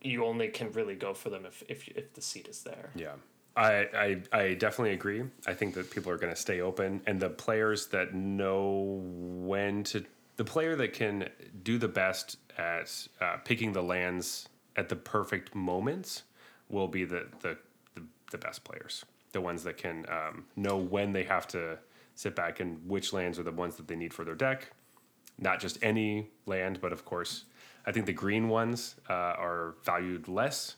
you only can really go for them if if if the seat is there. Yeah. I, I, I definitely agree. I think that people are going to stay open, and the players that know when to, the player that can do the best at uh, picking the lands at the perfect moments will be the, the, the, the best players. The ones that can um, know when they have to sit back and which lands are the ones that they need for their deck. Not just any land, but of course, I think the green ones uh, are valued less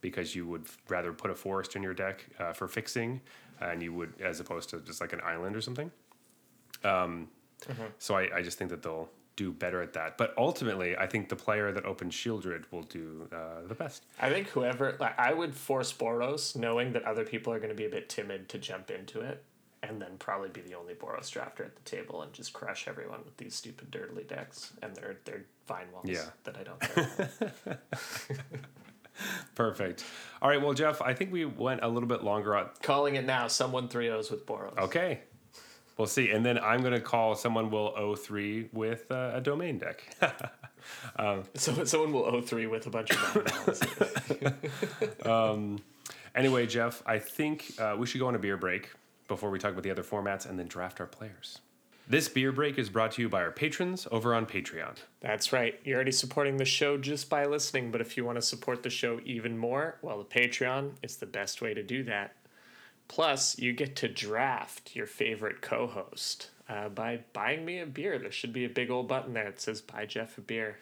because you would rather put a forest in your deck uh, for fixing, and you would as opposed to just like an island or something. Um, So I, I just think that they'll do better at that. But ultimately, I think the player that opens Sheoldred will do uh, the best. I think whoever like I would force Boros, knowing that other people are going to be a bit timid to jump into it, and then probably be the only Boros drafter at the table and just crush everyone with these stupid durdly decks and their their vine walls Yeah. that I don't care. Perfect. All right. Well, Jeff, I think we went a little bit longer on. Calling it now, someone three O's with Boros. Okay. We'll see. And then I'm going to call someone will 03 with uh, a domain deck. So someone will O three with a bunch of walls. Anyway, Jeff, I think uh, we should go on a beer break before we talk about the other formats and then draft our players. This beer break is brought to you by our patrons over on Patreon. That's right. You're already supporting the show just by listening, but if you want to support the show even more, well, the Patreon is the best way to do that. Plus, you get to draft your favorite co host uh, by buying me a beer. There should be a big old button there that says Buy Jeff a beer.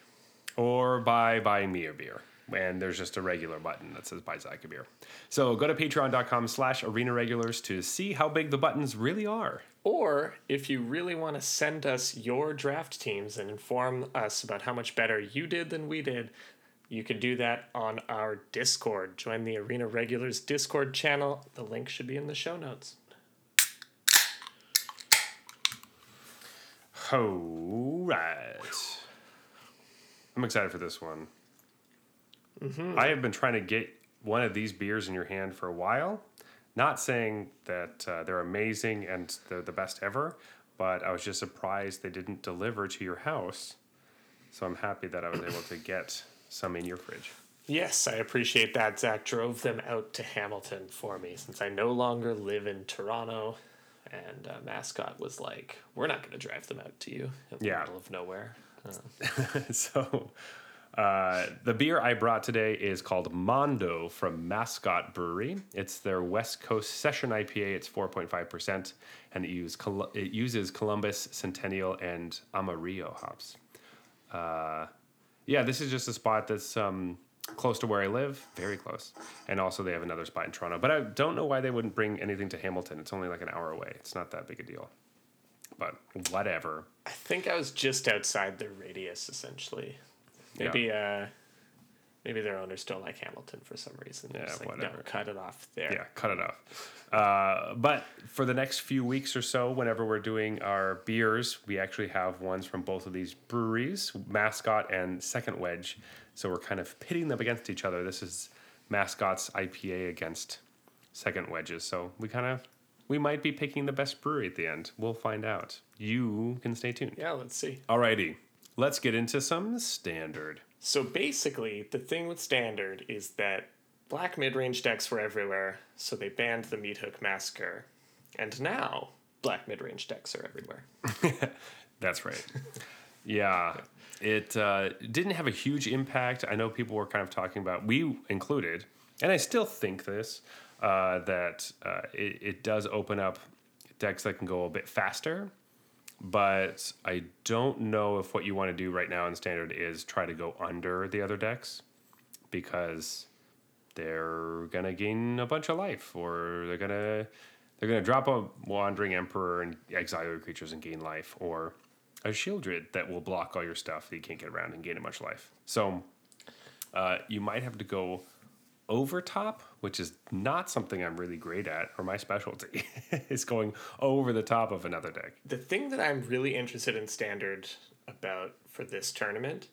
or by buying me a beer. And there's just a regular button that says buy Zach a beer. So go to patreon.com slash arena regulars to see how big the buttons really are. Or if you really want to send us your draft teams and inform us about how much better you did than we did, you can do that on our Discord. Join the Arena Regulars Discord channel. The link should be in the show notes. All right. I'm excited for this one. I have been trying to get one of these beers in your hand for a while. Not saying that uh, they're amazing and they're the best ever, but I was just surprised they didn't deliver to your house. So I'm happy that I was able to get some in your fridge. Yes, I appreciate that. Zach drove them out to Hamilton for me since I no longer live in Toronto. And uh, Mascot was like, We're not going to drive them out to you in the Yeah. middle of nowhere. so uh, the beer I brought today is called Mondo from Mascot Brewery. It's their West Coast Session IPA. It's 4.5%, and it, use, Col- it uses Columbus, Centennial, and Amarillo hops. Uh, yeah, this is just a spot that's um, close to where I live, very close. And also, they have another spot in Toronto. But I don't know why they wouldn't bring anything to Hamilton. It's only like an hour away. It's not that big a deal. But whatever. I think I was just outside their radius, essentially. Maybe uh, maybe their owners don't like Hamilton for some reason. They're Yeah, just like, whatever. No, cut it off there. Yeah, cut it off. Uh, but for the next few weeks or so, whenever we're doing our beers, we actually have ones from both of these breweries, Mascot and Second Wedge. So we're kind of pitting them against each other. This is Mascot's IPA against Second Wedges. So we kind of we might be picking the best brewery at the end. We'll find out. You can stay tuned. Yeah, let's see. Alrighty. let's get into some standard. So basically, the thing with standard is that black mid range decks were everywhere, so they banned the Meat Hook Massacre. And now, black mid range decks are everywhere. That's right. yeah. It uh, didn't have a huge impact. I know people were kind of talking about, we included, and I still think this, uh, that uh, it, it does open up decks that can go a bit faster. But I don't know if what you want to do right now in standard is try to go under the other decks because they're gonna gain a bunch of life, or they're gonna they're gonna drop a wandering emperor and exile your creatures and gain life, or a Sheoldred that will block all your stuff that you can't get around and gain a of life. So uh, you might have to go over top, which is not something I'm really great at or my specialty. is going over the top of another deck. The thing that I'm really interested in standard about for this tournament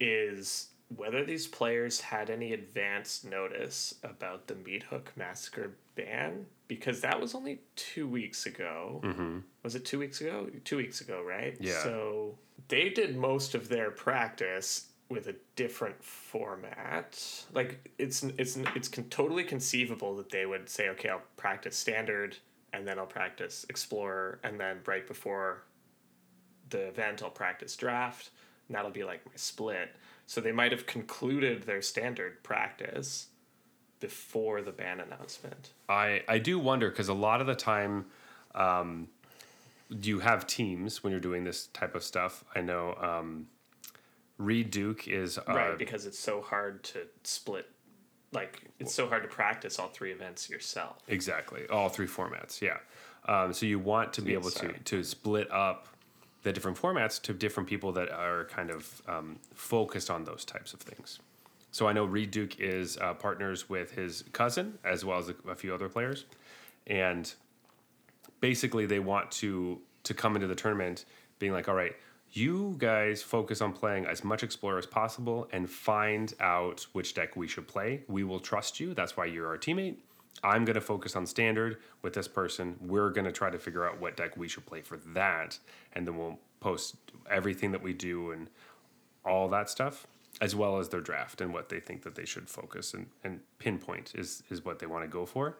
is whether these players had any advance notice about the Meat Hook Massacre ban because that was only two weeks ago. Mm-hmm. Was it two weeks ago? Two weeks ago, right? Yeah. So they did most of their practice with a different format. Like it's it's it's con- totally conceivable that they would say, okay, I'll practice standard and then I'll practice explorer and then right before the event I'll practice draft and that'll be like my split. So they might have concluded their standard practice before the ban announcement. I, I do wonder because a lot of the time um, you have teams when you're doing this type of stuff. I know um, Reid Duke is uh, right because it's so hard to split like it's so hard to practice all three events yourself. Exactly all three formats yeah. Um, so you want to be Yeah, able sorry. to to split up the different formats to different people that are kind of um, focused on those types of things. So i know Reid Duke is uh, partners with his cousin as well as a, a few other players. And basically they want to to come into the tournament being like all right you guys focus on playing as much explorer as possible and find out which deck we should play. We will trust you. That's why you're our teammate. I'm going to focus on standard with this person. We're going to try to figure out what deck we should play for that and then we'll post everything that we do and all that stuff as well as their draft and what they think that they should focus and, and pinpoint is is what they want to go for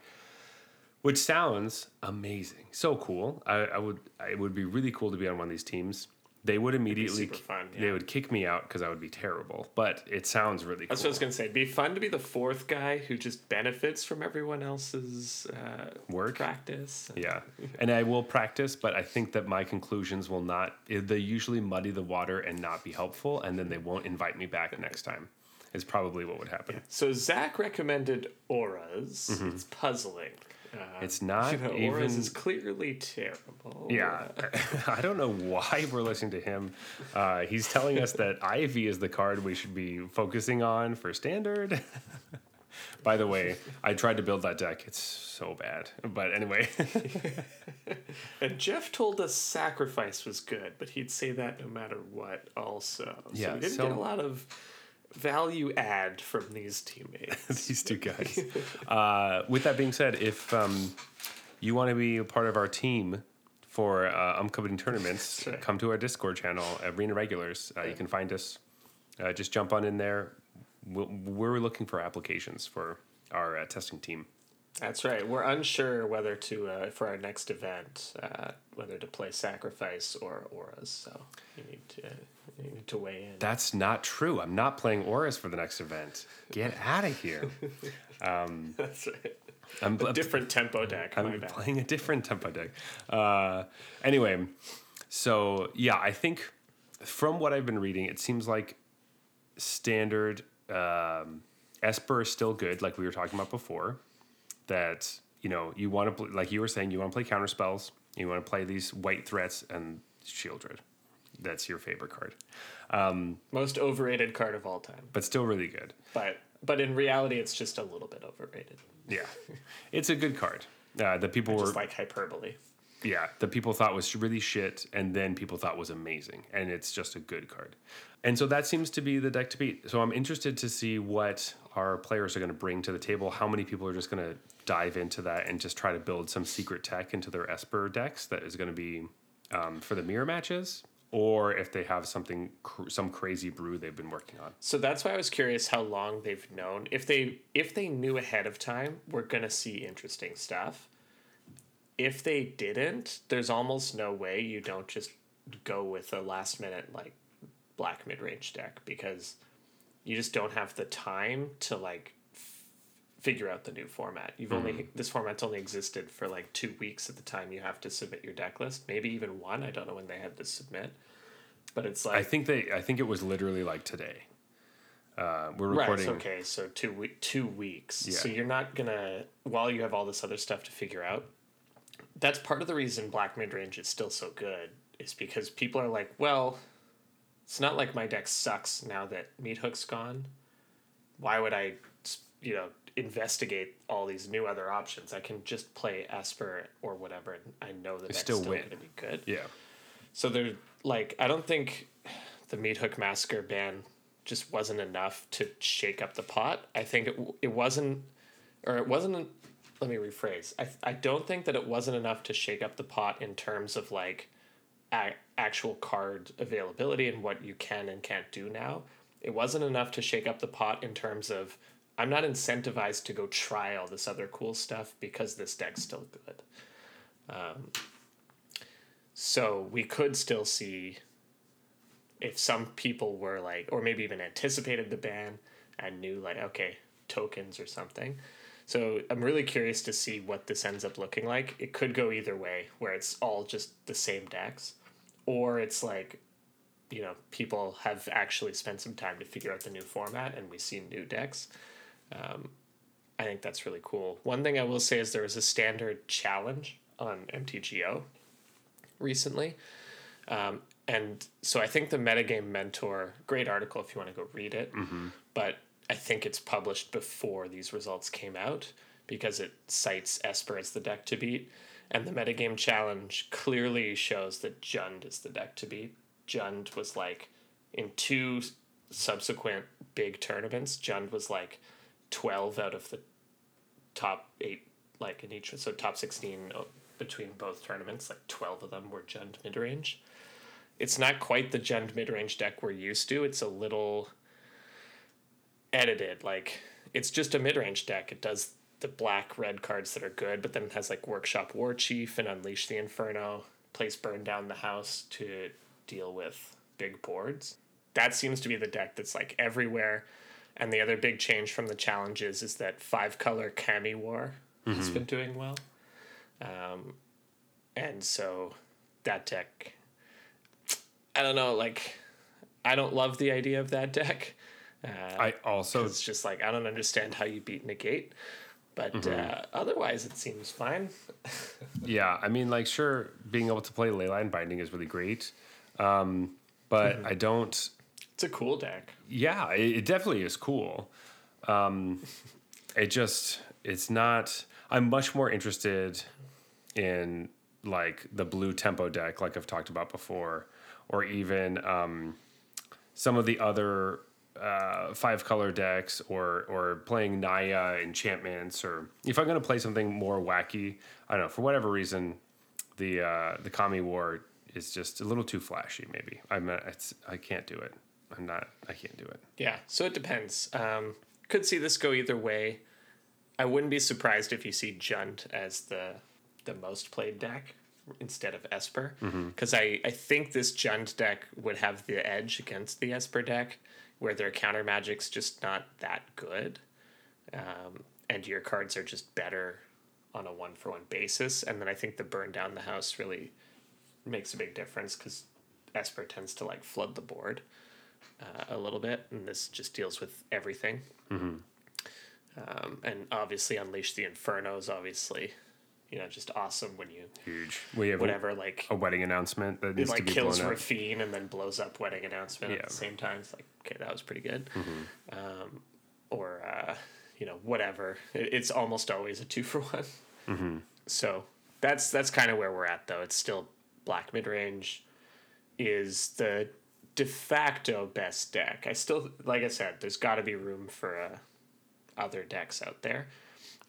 which sounds amazing, so cool. I, I would, it would be really cool to be on one of these teams. They would immediately, fun, they would kick me out because I would be terrible. But it sounds really that's cool. what i was going to say it'd be fun to be the fourth guy who just benefits from everyone else's uh, Work? practice yeah, and I will practice, but I think that my conclusions will not. They usually muddy the water and not be helpful, and then they won't invite me back next time. Is probably what would happen. so zach recommended auras it's puzzling uh. It's not you know, even. auras is clearly terrible Yeah, I don't know why we're listening to him. Uh, he's telling us that Ivy is the card we should be focusing on for standard. By the way, I tried to build that deck. It's so bad. But anyway, And Jeff told us sacrifice was good, but he'd say that no matter what, also. So Yeah, we didn't so- get a lot of value add from these teammates. these two guys. Uh, with that being said, if um, you want to be a part of our team for uh, upcoming tournaments, right. come to our Discord channel, Arena Regulars. Uh, You can find us. Uh, just jump on in there. We'll, we're looking for applications for our uh, testing team. That's right. We're unsure whether to, uh, for our next event, uh, whether to play sacrifice or auras. So you need to, you need to weigh in. That's not true. I'm not playing Auras for the next event. Get out of here. That's right. I'm, A different tempo deck. I'm playing a different tempo deck. Uh, anyway, so yeah, I think from what I've been reading, it seems like standard um, Esper is still good, like we were talking about before. That you know you want to like you were saying you want to play counter spells. You want to play these white threats and Sheoldred. That's your favorite card, Most overrated card of all time. but still really good. But but in reality, it's just a little bit overrated. Yeah, it's a good card. Uh, that people were Just like hyperbole. Yeah, that people thought was really shit, and then people thought was amazing, and it's just a good card. And so that seems to be the deck to beat. So I'm interested to see what our players are going to bring to the table. How many people are just going to dive into that and just try to build some secret tech into their Esper decks that is going to be um, for the mirror matches, or if they have something cr- some crazy brew they've been working on. So that's why I was curious how long they've known. If they if they knew ahead of time, we're gonna see interesting stuff. If they didn't, there's almost no way you don't just go with a last minute like black mid range deck because you just don't have the time to like f- figure out the new format. You've only this format's only existed for like two weeks at the time you have to submit your deck list, maybe even one. I don't know when they had to submit, but it's like I think they I think it was literally like today. Uh, we're Right. recording. Okay. So two week two weeks. Yeah. So you're not gonna while you have all this other stuff to figure out. That's part of the reason Black Midrange is still so good is because people are like, well, it's not like my deck sucks now that Meat Hook's gone. Why would I, you know, investigate all these new other options? I can just play Esper or whatever, and I know the deck's still still, going to be good. Yeah. So they're like, I don't think the Meat Hook Massacre ban just wasn't enough to shake up the pot. I think it, it wasn't, or it wasn't. Let me rephrase. I I don't think that it wasn't enough to shake up the pot in terms of like, a, actual card availability and what you can and can't do now. It wasn't enough to shake up the pot in terms of I'm not incentivized to go try all this other cool stuff because this deck's still good. Um, so we could still see if some people were like, or maybe even anticipated the ban and knew like, okay, tokens or something. So I'm really curious to see what this ends up looking like. It could go either way, where it's all just the same decks, or it's like, you know, people have actually spent some time to figure out the new format and we see new decks. Um, I think that's really cool. One thing I will say is there was a standard challenge on MTGO recently. Um, and so I think the Metagame Mentor, great article if you want to go read it, but I think it's published before these results came out because it cites Esper as the deck to beat. And the Metagame Challenge clearly shows that Jund is the deck to beat. Jund was like, in two subsequent big tournaments, Jund was like 12 out of the top eight, like in each, so top 16 uh, between both tournaments, like 12 of them were Jund mid range. It's not quite the Jund mid range deck we're used to. It's a little edited. Like, it's just a mid range deck. It does the black red cards that are good, but then it has like Workshop War Chief and Unleash the Inferno, Place Burn Down the House to deal with big boards. That seems to be the deck that's like everywhere. And the other big change from the challenges is that five color Kami War has been doing well. Um, and so that deck, I don't know, like, I don't love the idea of that deck. Uh, I also it's just like, I don't understand how you beat Negate. But uh, otherwise, it seems fine. yeah, I mean like sure being able to play leyline binding is really great. Um, but Mm-hmm. I don't It's a cool deck. yeah, it, it definitely is cool. Um, it just it's not. I'm much more interested in like the blue tempo deck, like I've talked about before, or even um, some of the other uh, five color decks, or or playing Naya enchantments, or if I'm gonna play something more wacky, I don't know for whatever reason, the uh, the Kami War is just a little too flashy. Maybe I'm not, it's I can't do it. I'm not. I can't do it. Yeah, so it depends. Um, could see this go either way. I wouldn't be surprised if you see Jund as the the most played deck instead of Esper, because I, I think this Jund deck would have the edge against the Esper deck, where their counter magic's just not that good, um, and your cards are just better on a one for one basis. And then I think the burn down the house really makes a big difference because Esper tends to like flood the board uh, a little bit, and this just deals with everything. Um, and obviously, Unleash the Inferno is obviously, you know, just awesome when you Huge. We have whatever like a wedding announcement that it needs to like be kills blown up. Raffine and then blows up Wedding Announcement at the same time. It's like okay, that was pretty good. Mm-hmm. Um, or uh, you know, whatever. It, it's almost always a two for one. Mm-hmm. So that's that's kind of where we're at though. It's still black mid range is the de facto best deck. I still like I said, there's got to be room for uh, other decks out there.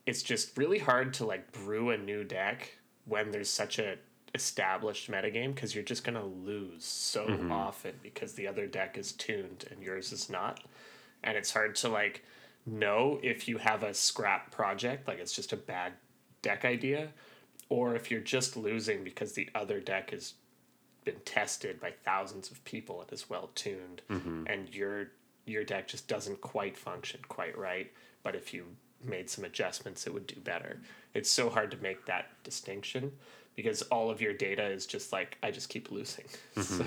It's just really hard to like brew a new deck when there's such a established metagame because you're just gonna lose so Mm-hmm. often because the other deck is tuned and yours is not, and it's hard to like know if you have a scrap project like it's just a bad deck idea, or if you're just losing because the other deck has been tested by thousands of people and is well tuned, and your your deck just doesn't quite function quite right. But if you made some adjustments, it would do better. It's so hard to make that distinction because all of your data is just like I just keep losing. So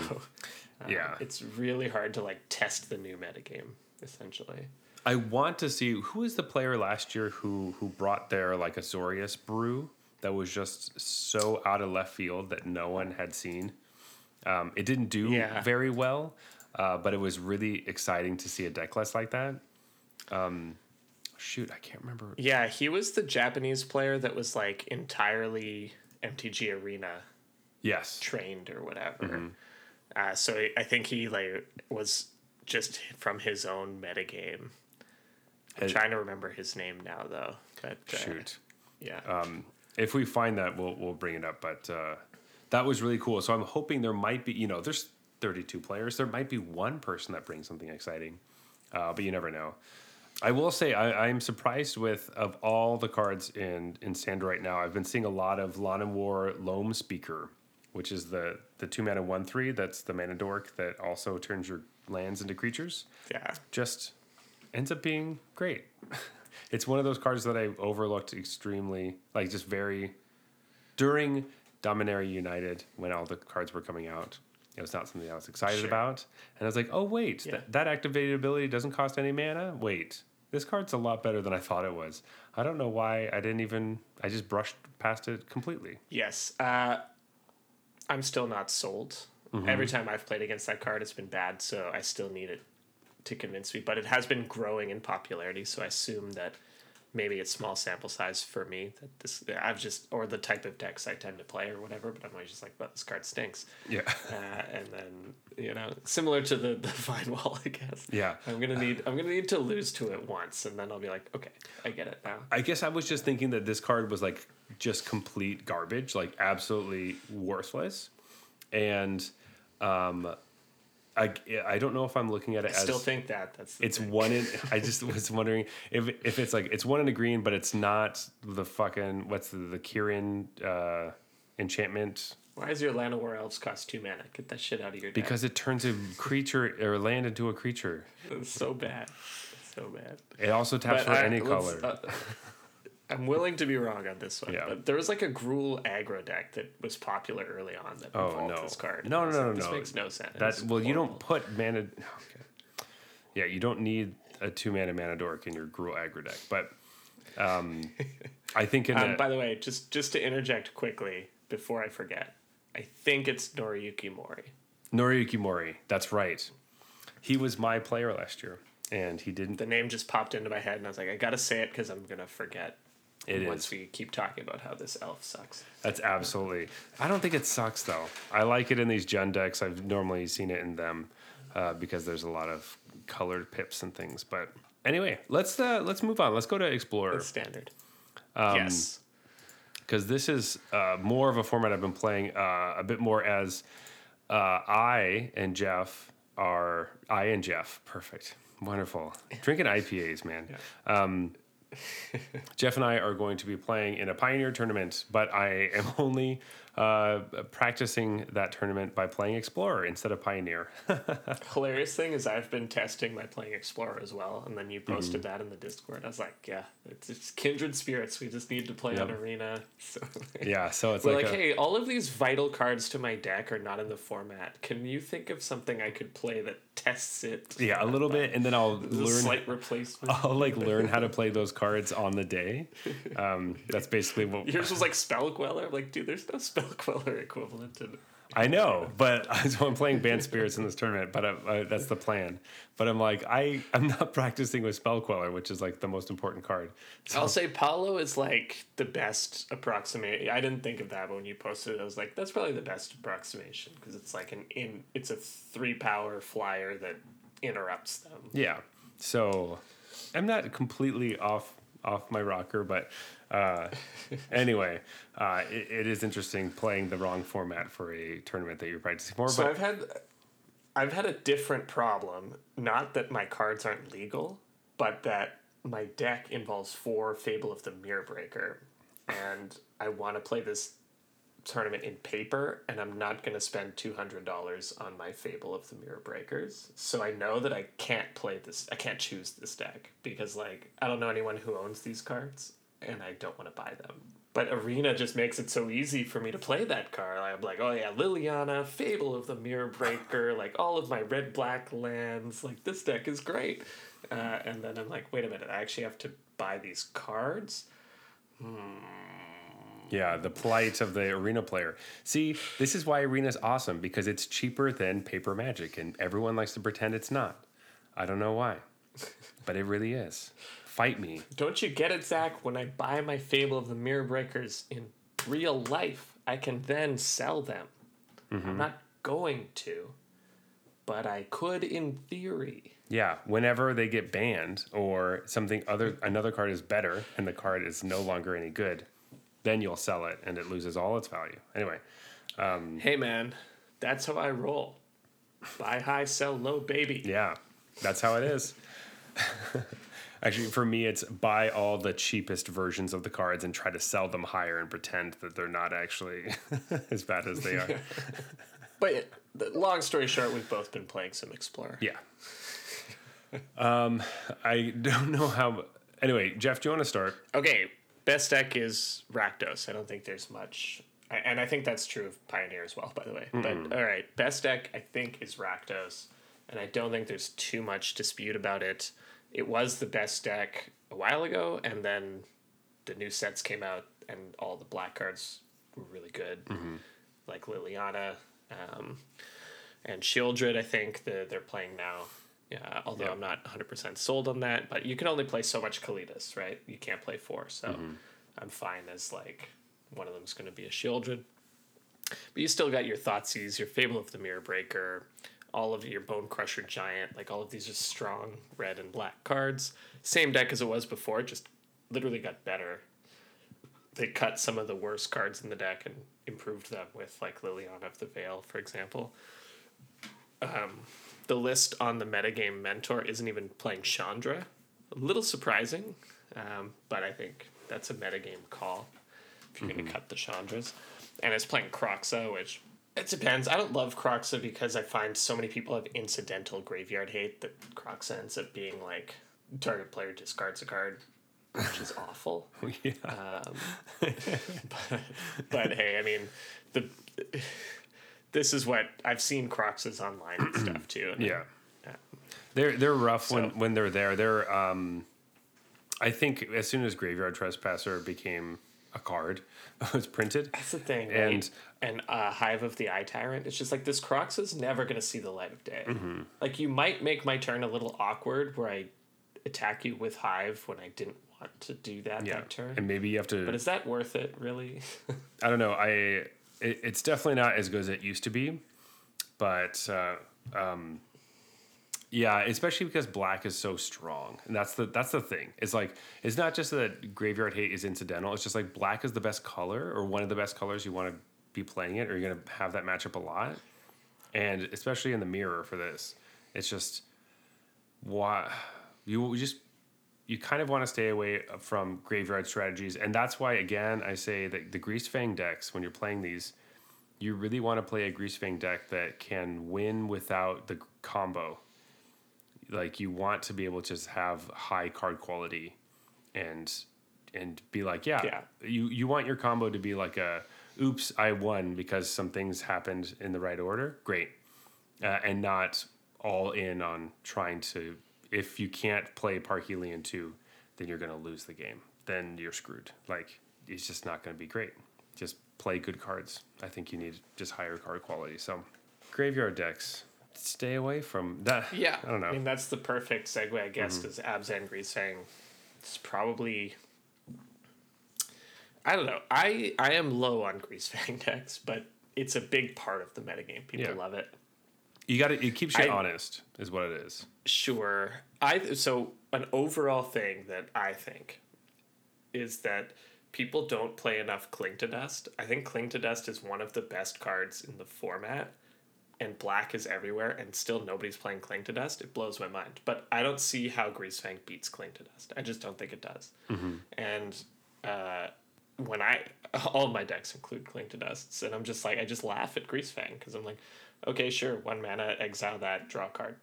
uh, Yeah. it's really hard to like test the new metagame essentially. I want to see who was the player last year who who brought their like Azorius brew that was just so out of left field that no one had seen. Um, it didn't do Yeah. very well, uh, but it was really exciting to see a deck list like that. Um, shoot, I can't remember. Yeah, he was the Japanese player that was like entirely MTG Arena Yes, trained or whatever. Uh, so I- think he like was just from his own metagame. I'm trying to remember his name now though. But uh, shoot. yeah, if we find that, we'll we'll bring it up. But uh, that was really cool. So I'm hoping there might be, you know, there's 32 players. There might be one person that brings something exciting, uh, but you never know. I will say I, I'm surprised with of all the cards in in Sand right now. I've been seeing a lot of Llanowar Loamspeaker, which is the the two mana one three. That's the mana dork that also turns your lands into creatures yeah. just ends up being great. it's one of those cards that I overlooked extremely, like just very during Dominaria United when all the cards were coming out. It was not something I was excited Sure. about, and I was like, "Oh wait, Yeah. that, that activated ability doesn't cost any mana." Wait, this card's a lot better than I thought it was. I don't know why I didn't even. I just brushed past it completely. Yes. Uh, I'm still not sold. Mm-hmm. Every time I've played against that card, it's been bad. So I still need it to convince me. But it has been growing in popularity. So I assume that maybe it's small sample size for me. That this I've just or the type of decks I tend to play or whatever. But I'm always just like, well, this card stinks. Yeah, Uh, and then you know, similar to the the fine wall, I guess. yeah. I'm gonna need I'm gonna need to lose to it once, and then I'll be like, okay, I get it now. I guess I was just thinking that this card was like just complete garbage, like absolutely worthless. And um, I, I don't know if I'm looking at it I as still think that that's it's thing. one in. I just was wondering if if it's like it's one in a green, but it's not the fucking what's the the Kirin uh, enchantment Why does your Llanowar Elves cost two mana? Get that shit out of your deck. because it turns a creature or land into a creature. It's so bad. It's so bad. It also taps for I- any color. uh, I'm willing to be wrong on this one. Yeah. But there was like a Gruul aggro deck that was popular early on that Oh, involved no. this card. No, was no, like, no, This no. makes no sense. That's well, you don't put mana. Okay. Yeah, you don't need a two mana mana dork in your Gruul aggro deck, but um, I think in Um, the, by the way, just just to interject quickly before I forget, I think it's Noriyuki Mori. Noriyuki Mori. That's right. He was my player last year, and he didn't. The name just popped into my head, and I was like, I gotta say it because I'm gonna forget. It once is. we keep talking about how this elf sucks. That's absolutely. I don't think it sucks though. I like it in these gen decks. I've normally seen it in them uh, because there's a lot of colored pips and things. But anyway, let's uh, let's move on. Let's go to Explorer. It's standard. Um, yes. because this is uh, more of a format I've been playing uh, a bit more as uh, I and Jeff are I and Jeff perfect wonderful drinking IPAs man. Um, Jeff and I are going to be playing in a Pioneer tournament, but I am only uh, practicing that tournament by playing Explorer instead of Pioneer. Hilarious thing is I've been testing my playing Explorer as well, and then you Mm-hmm. posted that in the Discord. I was like, yeah, it's, it's kindred spirits. We just need to play on Arena. So yeah, so it's like, like, a- hey, all of these vital cards to my deck are not in the format. Can you think of something I could play that tests it? yeah, a little bit, and then I'll learn slight replacement. I'll like learn how to play those cards on the day. Um, that's basically what Yours was like Spell Queller. I'm like, dude, there's no Spell Queller equivalent in I know, but so I'm playing Bant Spirits in this tournament, but uh, uh, that's the plan. But I'm like, I I'm not practicing with Spell Queller, which is like the most important card. So, I'll say Paulo is like the best approximation. I didn't think of that, but when you posted it, I was like, that's probably the best approximation because it's like an in. It's a three power flyer that interrupts them. yeah, so I'm not completely off off my rocker. But uh, anyway, uh, it, it is interesting playing the wrong format for a tournament that you're practicing for. So but I've had I've had a different problem. Not that my cards aren't legal, but that my deck involves four Fable of the Mirror Breaker, and I want to play this tournament in paper, and I'm not going to spend two hundred dollars on my Fable of the Mirror Breakers. So I know that I can't play this. I can't choose this deck because like I don't know anyone who owns these cards, and I don't want to buy them. But Arena just makes it so easy for me to play that card. I'm like, oh yeah, Liliana, Fable of the Mirror Breaker, like all of my red black lands. Like this deck is great. Uh, and then I'm like, wait a minute, I actually have to buy these cards. Yeah, the plight of the arena player. See, this is why arena's awesome because it's cheaper than paper magic, and everyone likes to pretend it's not. I don't know why, but it really is. Fight me. Don't you get it, Zach? When I buy my Fable of the Mirror Breakers in real life, I can then sell them. I'm mm-hmm. not going to, but I could in theory. Yeah, whenever they get banned or something other another card is better and the card is no longer any good, then you'll sell it and it loses all its value. Anyway, Hey man, that's how I roll. Buy high, sell low, baby. yeah, that's how it is. Actually, for me, it's buy all the cheapest versions of the cards and try to sell them higher and pretend that they're not actually as bad as they are. But long story short, we've both been playing some Explorer. Yeah. Um, I don't know how. Anyway, Jeff, do you want to start? Okay, best deck is Rakdos. I don't think there's much, and I think that's true of Pioneer as well, by the way. But all right, best deck I think is Rakdos, and I don't think there's too much dispute about it. It was the best deck a while ago, and then the new sets came out, and all the black cards were really good, like Liliana um, and Sheoldred. I think the, they're playing now. Yeah, although Yeah. I'm not 100% sold on that, but you can only play so much Kalidas, right? You can't play four, so I'm fine as like one of them's going to be a Sheoldred. But you still got your Thoughtseize, your Fable of the Mirror Breaker, all of your Bone Crusher Giant. Like all of these are strong red and black cards. Same deck as it was before, it just literally got better. They cut some of the worst cards in the deck and improved them with like Liliana of the Veil, for example. Um, the list on the metagame mentor isn't even playing Chandra. A little surprising, um, but I think that's a metagame call if you're going to cut the Chandras. And it's playing Kroxa, which it depends. I don't love Kroxa because I find so many people have incidental graveyard hate that Kroxa ends up being like target player discards a card, which is awful. yeah. Um, but, but hey, I mean, the this is what I've seen Kroxas online and stuff too. and Yeah. Yeah. They're they're rough when So- when they're there. They're um, I think as soon as Graveyard Trespasser became a card, it was printed. That's the thing, right? And- And uh, Hive of the Eye Tyrant. It's just like this Crox is never going to see the light of day. Mm-hmm. Like you might make my turn a little awkward where I attack you with Hive when I didn't want to do that Yeah, that turn. and maybe you have to. but is that worth it, really? I don't know. I it, it's definitely not as good as it used to be, but uh, um, yeah, especially because black is so strong, and that's the that's the thing. It's like it's not just that graveyard hate is incidental. It's just like black is the best color or one of the best colors you want to be playing it, or you're gonna have that matchup a lot, and especially in the mirror for this, it's just why you just you kind of want to stay away from graveyard strategies, and that's why again I say that the Greasefang decks when you're playing these, you really want to play a Greasefang deck that can win without the combo. Like you want to be able to just have high card quality, and and be like, yeah, Yeah. you you want your combo to be like a, oops, I won because some things happened in the right order. Great, uh, and not all in on trying to. If you can't play Parhelion two, then you're gonna lose the game. Then you're screwed. Like it's just not gonna be great. Just play good cards. I think you need just higher card quality. So graveyard decks, stay away from that. Yeah, I don't know. I mean, that's the perfect segue, I guess, mm-hmm. because Abzan Grease saying it's probably. I don't know. I I am low on Grease Fang decks, but it's a big part of the metagame. People Yeah. love it. you got to. It keeps you I- honest, is what it is. Sure. I so an overall thing that I think is that people don't play enough Cling to Dust. I think Cling to Dust is one of the best cards in the format, and black is everywhere, and still nobody's playing Cling to Dust. It blows my mind. But I don't see how Greasefang beats Cling to Dust. I just don't think it does. And uh, when I all my decks include Cling to Dusts, and I'm just like I just laugh at Greasefang because I'm like, okay, sure, one mana, exile that, draw a card,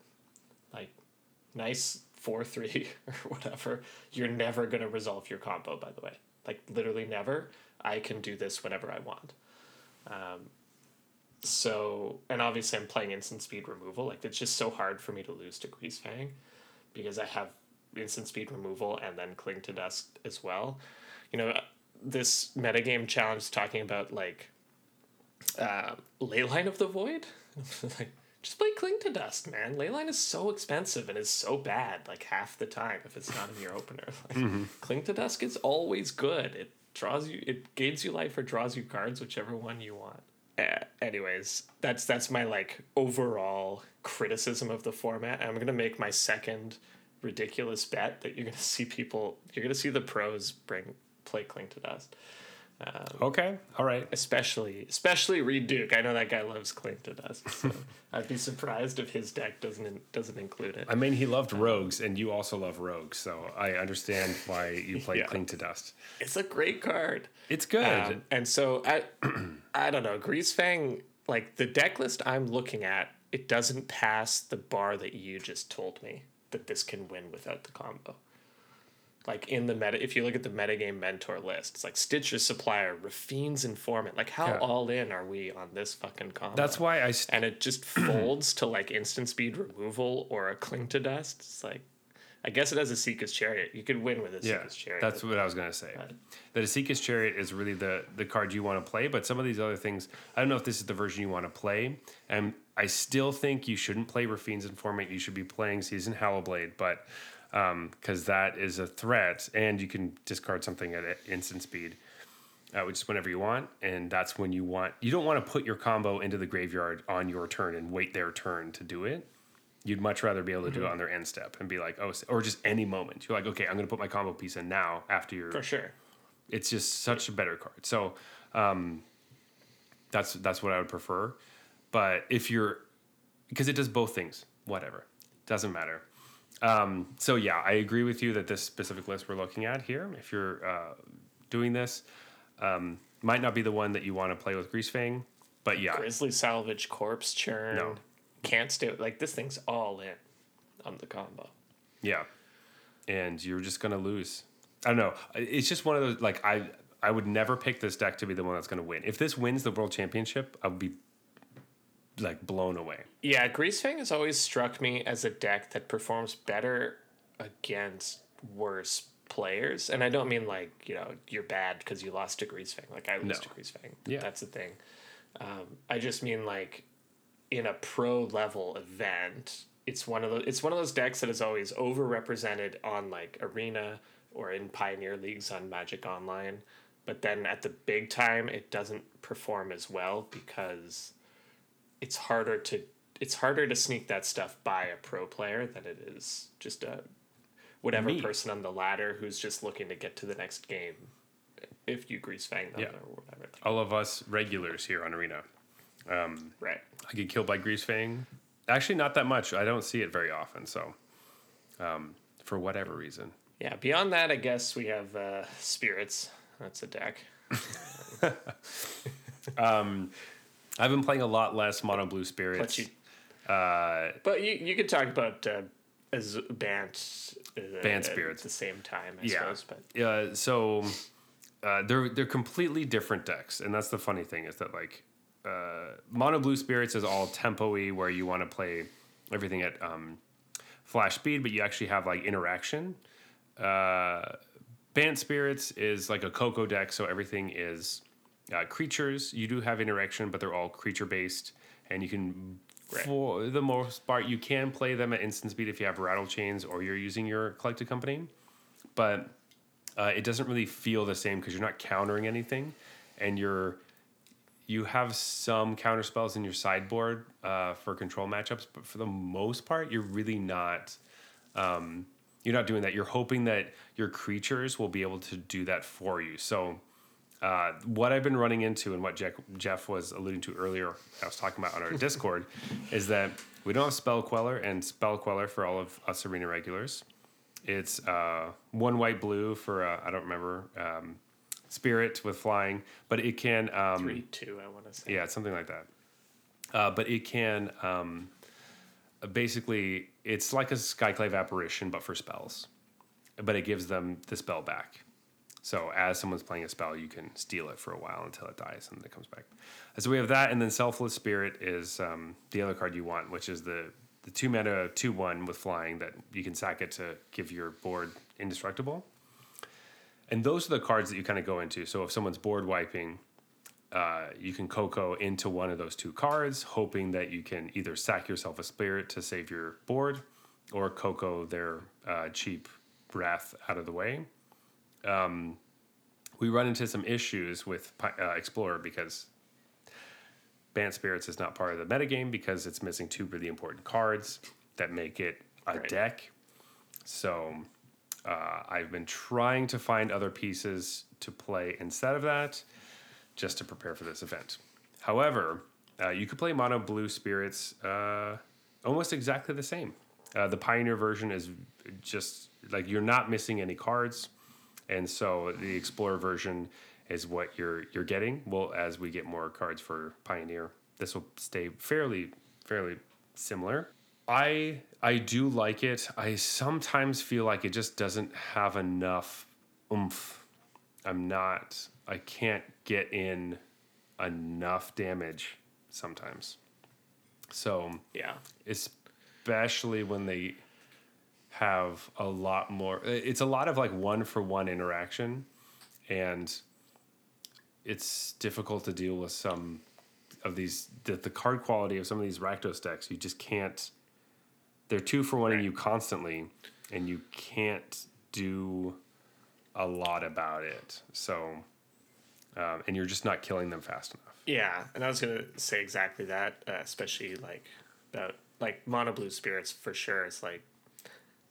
like nice four three or whatever. You're never gonna resolve your combo, by the way. Like literally never. I can do this whenever I want. Um, so and obviously I'm playing instant speed removal. Like it's just so hard for me to lose to Greasefang because I have instant speed removal and then cling to dust as well. You know, this metagame challenge talking about like uh, Leyline of the Void. like, just play Cling to Dust, man. Leyline is so expensive and is so bad, like half the time if it's not in your opener. Like, Cling to Dust is always good. It draws you, it gains you life or draws you cards, whichever one you want. Uh, anyways, that's that's my like overall criticism of the format. I'm gonna make my second ridiculous bet that you're gonna see people, you're gonna see the pros bring play Cling to Dust. Um, Okay, all right. especially especially Reid Duke. I know that guy loves Cling to Dust. So I'd be surprised if his deck doesn't doesn't include it. I mean, he loved rogues, and you also love rogues, so I understand why you play Yeah. Cling to Dust. It's a great card. It's good. Um, and so I I don't know, Greasefang like the deck list I'm looking at, it doesn't pass the bar that you just told me that this can win without the combo. Like in the meta, if you look at the metagame mentor list, it's like Stitcher's Supplier, Raffine's Informant. Like, how Yeah. all in are we on this fucking combo? That's why I. St- and it just folds to like instant speed removal or a cling to dust. It's like, I guess it has a Seeker's Chariot. You could win with a yeah, Seeker's Chariot. that's what I was gonna say. That Asika's Chariot is really the the card you want to play, but some of these other things, I don't know if this is the version you want to play. And I still think you shouldn't play Raffine's Informant. You should be playing Seasoned Hallowblade, but because that is a threat, and you can discard something at instant speed. Uh, which is whenever you want, and that's when you want. You don't want to put your combo into the graveyard on your turn and wait their turn to do it. You'd much rather be able to do it on their end step and be like, oh, or just any moment. You're like, okay, I'm going to put my combo piece in now after your for sure. it's just such a better card. So um, that's that's what I would prefer. But if you're because it does both things, whatever, doesn't matter. Um, so yeah, I agree with you that this specific list we're looking at here, if you're uh, doing this, um, might not be the one that you want to play with Greasefang. But yeah, Grizzly Salvage, Corpse Churn. No. Can't stay. Like, this thing's all in on the combo. Yeah, and you're just gonna lose. I don't know. It's just one of those like I I would never pick this deck to be the one that's gonna win. If this wins the world championship, I would be like blown away. Yeah, Greasefang has always struck me as a deck that performs better against worse players. And I don't mean like, you know, you're bad because you lost to Greasefang. Like, I lost No. to Greasefang. Yeah. That's the thing. Um, I just mean like in a pro level event, it's one of those it's one of those decks that is always overrepresented on like arena or in pioneer leagues on Magic Online. But then at the big time it doesn't perform as well because it's harder to it's harder to sneak that stuff by a pro player than it is just a whatever Me. person on the ladder who's just looking to get to the next game if you grease fang them Yeah. or whatever. All of us regulars here on Arena. Right. I get killed by grease fang. Actually, not that much. I don't see it very often. So, um, for whatever reason, Yeah. Beyond that, I guess we have uh, spirits. That's a deck. I've been playing a lot less Mono Blue Spirits. But you, uh, but you, you could talk about uh, as Bant, uh, Bant at spirits. the same time, I yeah. suppose. But Uh, so uh, they're they're completely different decks, and that's the funny thing is that like uh, Mono Blue Spirits is all tempo-y where you want to play everything at um, flash speed, but you actually have like interaction. Uh, Bant Spirits is like a Coco deck, so everything is uh, creatures. You do have interaction, but they're all creature based, and you can. Right. For the most part, you can play them at instant speed if you have rattle chains or you're using your collected company, but uh, it doesn't really feel the same because you're not countering anything, and you're you have some counter spells in your sideboard uh, for control matchups, but for the most part, you're really not um, you're not doing that. You're hoping that your creatures will be able to do that for you. So, uh, what I've been running into and what Jeff, Jeff was alluding to earlier, I was talking about on our Discord, is that we don't have Spell Queller and Spell Queller for all of us arena regulars. It's uh, one white blue for uh, I don't remember um, spirit with flying, but it can um, Three, two, I want to say. yeah, something like that. Uh, but it can um, basically it's like a Skyclave apparition, but for spells. But it gives them the spell back. So as someone's playing a spell, you can steal it for a while until it dies and then it comes back. So we have that, and then Selfless Spirit is um, the other card you want, which is the the two mana two one with flying that you can sack it to give your board indestructible. And those are the cards that you kind of go into. So if someone's board wiping, uh, you can Coco into one of those two cards, hoping that you can either sack yourself a spirit to save your board, or Coco their uh, cheap wrath out of the way. Um, we run into some issues with uh, Explorer because Bant Spirits is not part of the metagame because it's missing two really important cards that make it a Right. deck. So uh, I've been trying to find other pieces to play instead of that, just to prepare for this event. However, uh, you could play mono blue spirits uh, almost exactly the same. Uh, the pioneer version is just like you're not missing any cards, and so the explorer version is what you're you're getting. Well, as we get more cards for pioneer, this will stay fairly fairly similar. I I do like it. I sometimes feel like it just doesn't have enough oomph. I'm not. I can't get in enough damage sometimes. So Yeah. especially when they have a lot more it's a lot of like one for one interaction and it's difficult to deal with some of these the, the card quality of some of these Rakdos decks you just can't they're two for one in Right. you constantly and you can't do a lot about it so um, and you're just not killing them fast enough Yeah, and I was gonna say exactly that, uh, especially like about like mono blue spirits for sure. It's like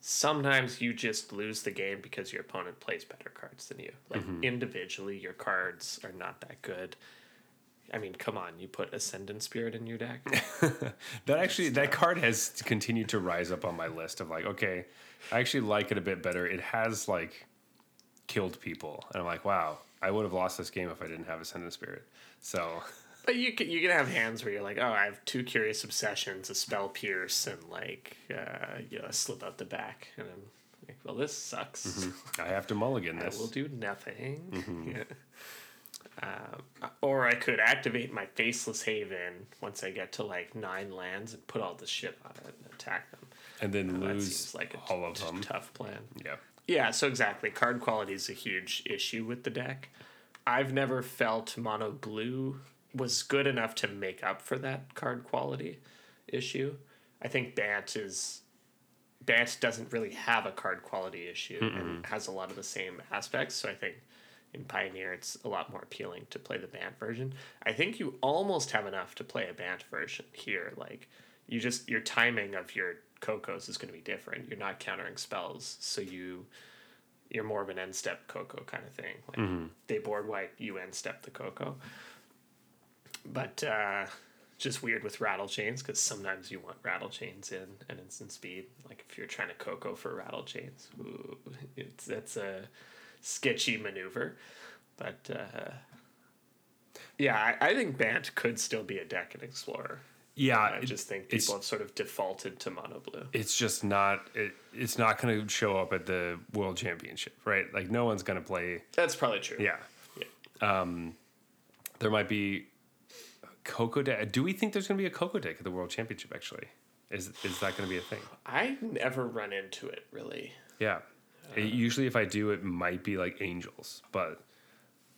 sometimes you just lose the game because your opponent plays better cards than you. Like mm-hmm. individually, your cards are not that good. I mean, come on, you put Ascendant Spirit in your deck. That actually, that card has continued to rise up on my list of like, okay, I actually like it a bit better. It has like killed people, and I'm like, wow, I would have lost this game if I didn't have Ascendant Spirit. So, But you can you can have hands where you're like, oh, I have two curious obsessions, a spell pierce, and like uh, you know, a slip out the back, and I'm like, well, this sucks. I have to mulligan this. I will do nothing. Yeah. Um, or I could activate my Faceless Haven once I get to like nine lands and put all the shit on it and attack them. and then That lose seems like a all of t- them. tough plan. Yeah. Yeah, so exactly. Card quality is a huge issue with the deck. I've never felt mono blue was good enough to make up for that card quality issue. I think Bant is Bant doesn't really have a card quality issue and has a lot of the same aspects. So I think in Pioneer it's a lot more appealing to play the Bant version. I think you almost have enough to play a Bant version here. Like you just your timing of your Cocos is going to be different. You're not countering spells, so you you're more of an end step Coco kind of thing. Like mm-hmm. they board wipe, you end step the Coco. But uh, just weird with rattle chains because sometimes you want rattle chains in an instant speed. Like if you're trying to Coco for rattle chains, ooh, it's that's a sketchy maneuver. But uh, yeah, I, I think Bant could still be a deck in Explorer. Yeah. I it- just think people have sort of defaulted to mono blue. it's just not it, it's not going to show up at the world championship right like no one's going to play That's probably true. yeah Yeah. there might be coco deck do we think there's going to be a coco deck at the world championship actually is is that going to be a thing I never run into it really. yeah It- usually if i do it might be like angels but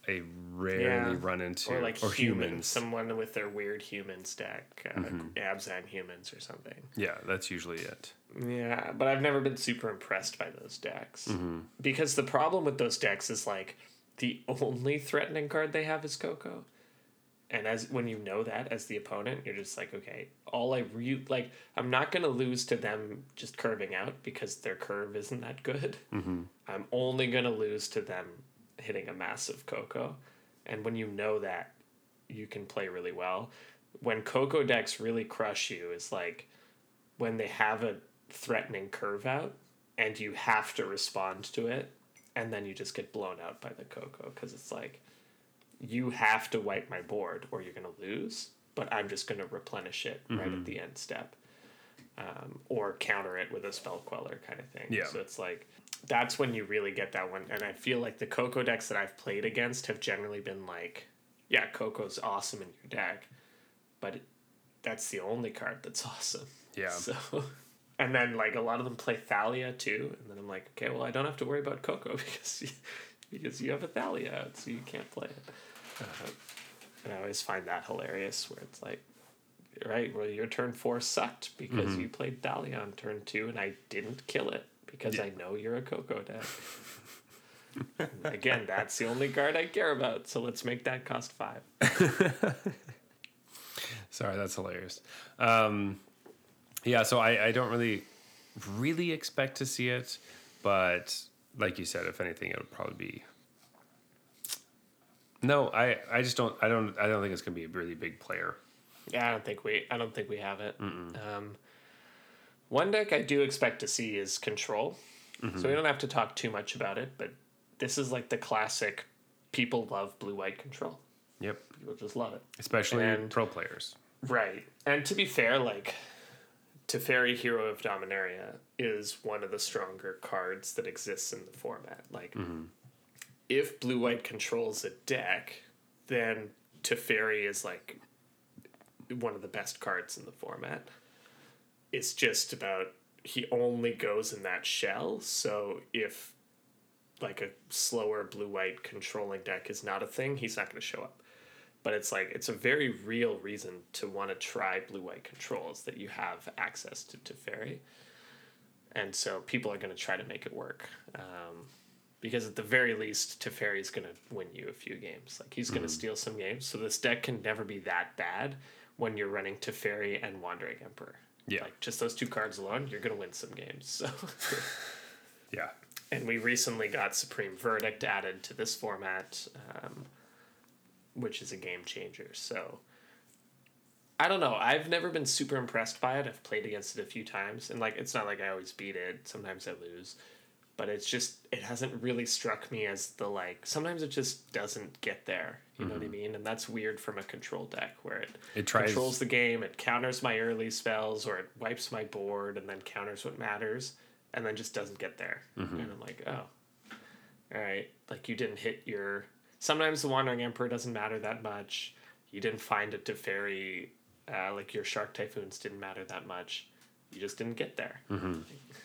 i rarely Yeah. run into or like or humans, humans someone with their weird human stack, uh, Mm-hmm. Abzan humans or something. yeah that's usually it Yeah, but I've never been super impressed by those decks Mm-hmm. because the problem with those decks is like the only threatening card they have is Coco, And as when you know that as the opponent, you're just like, okay, all I re like, I'm not gonna lose to them just curving out because their curve isn't that good. Mm-hmm. I'm only gonna lose to them hitting a massive Coco, and when you know that, you can play really well. When Coco decks really crush you is like when they have a threatening curve out and you have to respond to it and then you just get blown out by the Coco because it's like you have to wipe my board or you're going to lose, but I'm just going to replenish it right at the end step. Um, or counter it with a spell queller kind of thing. Yeah. So it's like that's when you really get that one. And I feel like the Coco decks that I've played against have generally been like, yeah, Coco's awesome in your deck, but that's the only card that's awesome. Yeah. So, and then like a lot of them play Thalia too, and then I'm like, okay, well I don't have to worry about Coco because you, because you have a Thalia out, so you can't play it. Uh, and I always find that hilarious, where it's like, right, well your turn four sucked because Mm-hmm. you played Thalia on turn two, and I didn't kill it because I know you're a Coco deck. Again, that's the only card I care about, so let's make that cost five. Sorry, that's hilarious. Um, yeah, so I, I don't really, really expect to see it, but like you said, if anything, it'll probably be. No, I, I just don't I don't I don't think it's gonna be a really big player. Yeah, I don't think we I don't think we have it. Um, one deck I do expect to see is control. So we don't have to talk too much about it, but this is like the classic people love blue white control. Yep, People just love it. especially And- pro players. Right. And to be fair, like Teferi Hero of Dominaria is one of the stronger cards that exists in the format. Like if blue white controls a deck, then Teferi is like one of the best cards in the format. It's just about he only goes in that shell, so if like a slower blue white controlling deck is not a thing, he's not going to show up but it's like it's a very real reason to want to try blue white controls that you have access to Teferi. And so people are going to try to make it work. Um, because at the very least, Teferi is going to win you a few games. Like he's going to steal some games. So this deck can never be that bad when you're running Teferi and Wandering Emperor. Yeah. Like just those two cards alone, you're going to win some games. So. Yeah, and we recently got Supreme Verdict added to this format, um, which is a game changer. So I don't know. I've never been super impressed by it. I've played against it a few times, and like it's not like I always beat it. Sometimes I lose, but it's just it hasn't really struck me as the like. Sometimes it just doesn't get there. You know what I mm-hmm. mean? And that's weird from a control deck where it It tries- controls the game, it counters my early spells, or it wipes my board and then counters what matters, and then just doesn't get there. Mm-hmm. And I'm like, oh, all right. Like you didn't hit your. Sometimes the Wandering Emperor doesn't matter that much. You didn't find it Teferi, uh, like your Shark Typhoons didn't matter that much. You just didn't get there. Mm-hmm.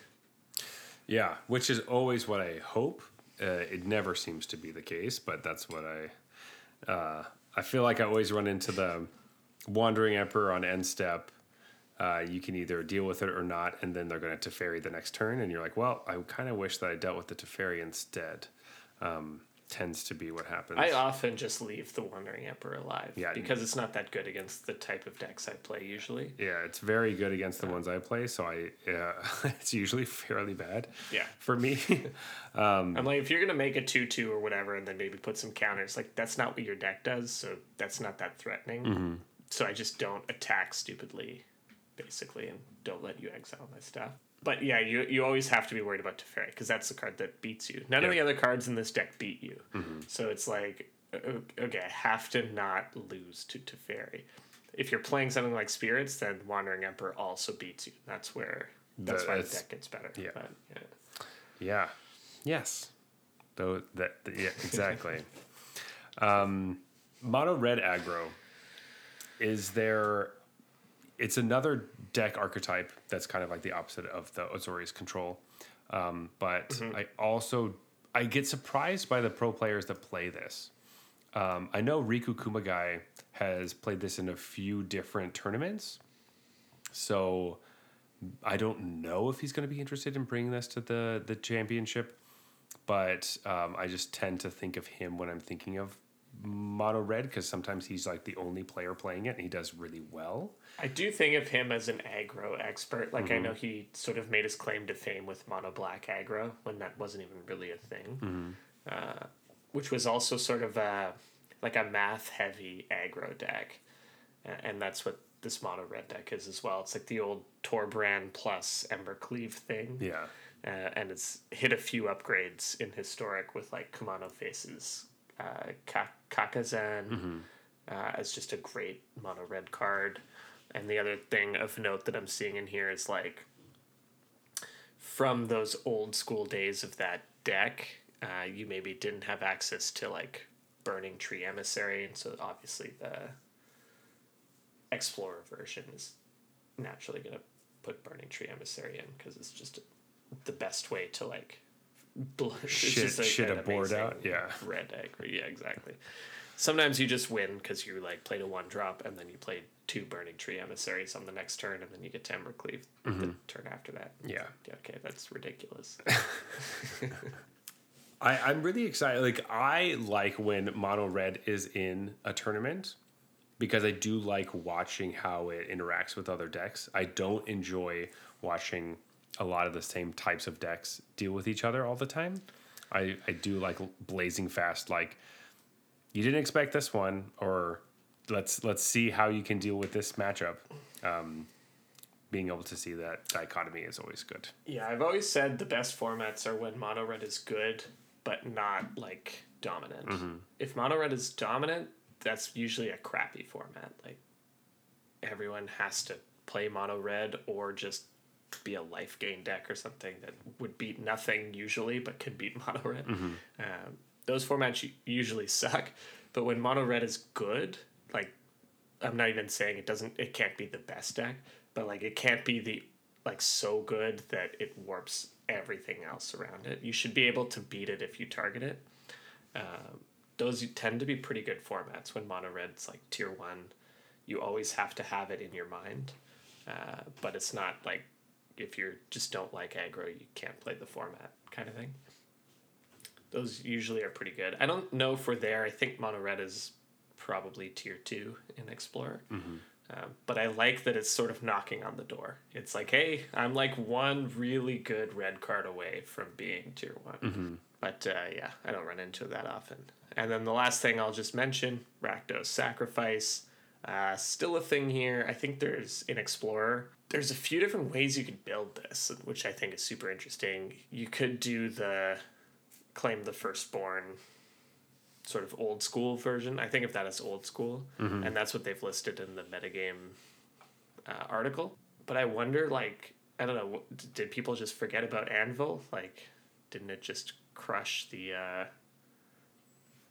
yeah, which is always what I hope. Uh, it never seems to be the case, but that's what I. Uh, I feel like I always run into the wandering emperor on end step. Uh, you can either deal with it or not, and then they're going to Teferi the next turn, and you're like, well, I kind of wish that I dealt with the Teferi instead. Um, tends to be what happens. I often just leave the Wandering Emperor alive. Yeah. Because it's not that good against the type of decks I play usually. yeah, it's very good against the ones I play, so I uh, it's usually fairly bad. Yeah. for me. I'm like, if you're gonna make a two two or whatever, and then maybe put some counters, like that's not what your deck does, so that's not that threatening. So I just don't attack stupidly, basically, and don't let you exile my stuff. But yeah, you you always have to be worried about Teferi because that's the card that beats you. None of the other cards in this deck beat you. So it's like, okay, I have to not lose to Teferi. If you're playing something like Spirits, then Wandering Emperor also beats you. That's where that's why the deck gets better. yeah. But, yeah. Yeah. Yes. Though that yeah exactly. um, mono red aggro is there. It's another deck archetype that's kind of like the opposite of the Azorius control, um, but I also I get surprised by the pro players that play this. Um, I know Riku Kumagai has played this in a few different tournaments, so I don't know if he's going to be interested in bringing this to the the championship, but um, I just tend to think of him when I'm thinking of mono red because sometimes he's like the only player playing it and he does really well. I do think of him as an aggro expert. Like I know he sort of made his claim to fame with mono black aggro when that wasn't even really a thing, uh, which was also sort of a like a math heavy aggro deck, and that's what this mono red deck is as well. It's like the old Torbran plus Embercleave thing. Yeah. uh, and it's hit a few upgrades in historic with like Kumano faces, uh, Ka- Kakkazan uh, as just a great mono red card. And the other thing of note that I'm seeing in here is like from those old school days of that deck, uh, you maybe didn't have access to like Burning Tree Emissary, and so obviously the Explorer version is naturally going to put Burning Tree Emissary in because it's just the best way to like bl- it's Shit- like, shit a board out, yeah. red egg yeah exactly sometimes you just win because you like played a one drop and then you played two burning tree emissaries on the next turn and then you get to Embercleave the mm-hmm. turn after that Yeah. yeah okay that's ridiculous I, I'm really excited. Like I like when mono red is in a tournament because I do like watching how it interacts with other decks. I don't enjoy watching a lot of the same types of decks deal with each other all the time. I, I do like blazing fast like you didn't expect this one or let's let's see how you can deal with this matchup. Um, being able to see that dichotomy is always good. yeah I've always said the best formats are when mono red is good but not like dominant if mono red is dominant that's usually a crappy format like everyone has to play mono red or just be a life gain deck or something that would beat nothing usually but could beat mono red. Um, those formats usually suck, but when mono red is good, like I'm not even saying it doesn't, it can't be the best deck, but like it can't be the like so good that it warps everything else around it. You should be able to beat it if you target it. Um, those tend to be pretty good formats when mono red's like tier one. You always have to have it in your mind, uh, but it's not like if you just don't like aggro, you can't play the format kind of thing. Those usually are pretty good. I don't know for there. I think mono red is probably tier two in Explorer. Um, but I like that it's sort of knocking on the door. It's like, hey, I'm like one really good red card away from being tier one. But uh, yeah, I don't run into it that often. And then the last thing I'll just mention Rakdos Sacrifice. Uh, still a thing here. I think there's in Explorer, there's a few different ways you could build this, which I think is super interesting. You could do the claim the firstborn sort of old school version. I think of that as old school, and that's what they've listed in the metagame uh, article. But I wonder, like, I don't know, did people just forget about Anvil? Like, didn't it just crush the, uh,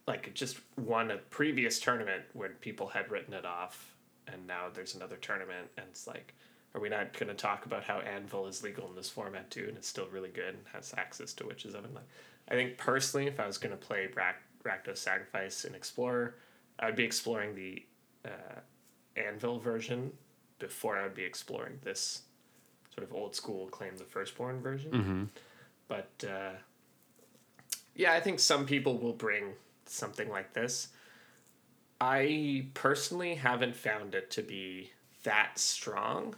like, it just won a previous tournament when people had written it off, and now there's another tournament, and it's like, are we not going to talk about how Anvil is legal in this format too, and it's still really good and has access to Witch's Oven? Like, I think personally, if I was going to play Rack, Rakdos Sacrifice in Explorer, I'd be exploring the uh, Anvil version before I would be exploring this sort of old school claim the firstborn version. But uh, yeah, I think some people will bring something like this. I personally haven't found it to be that strong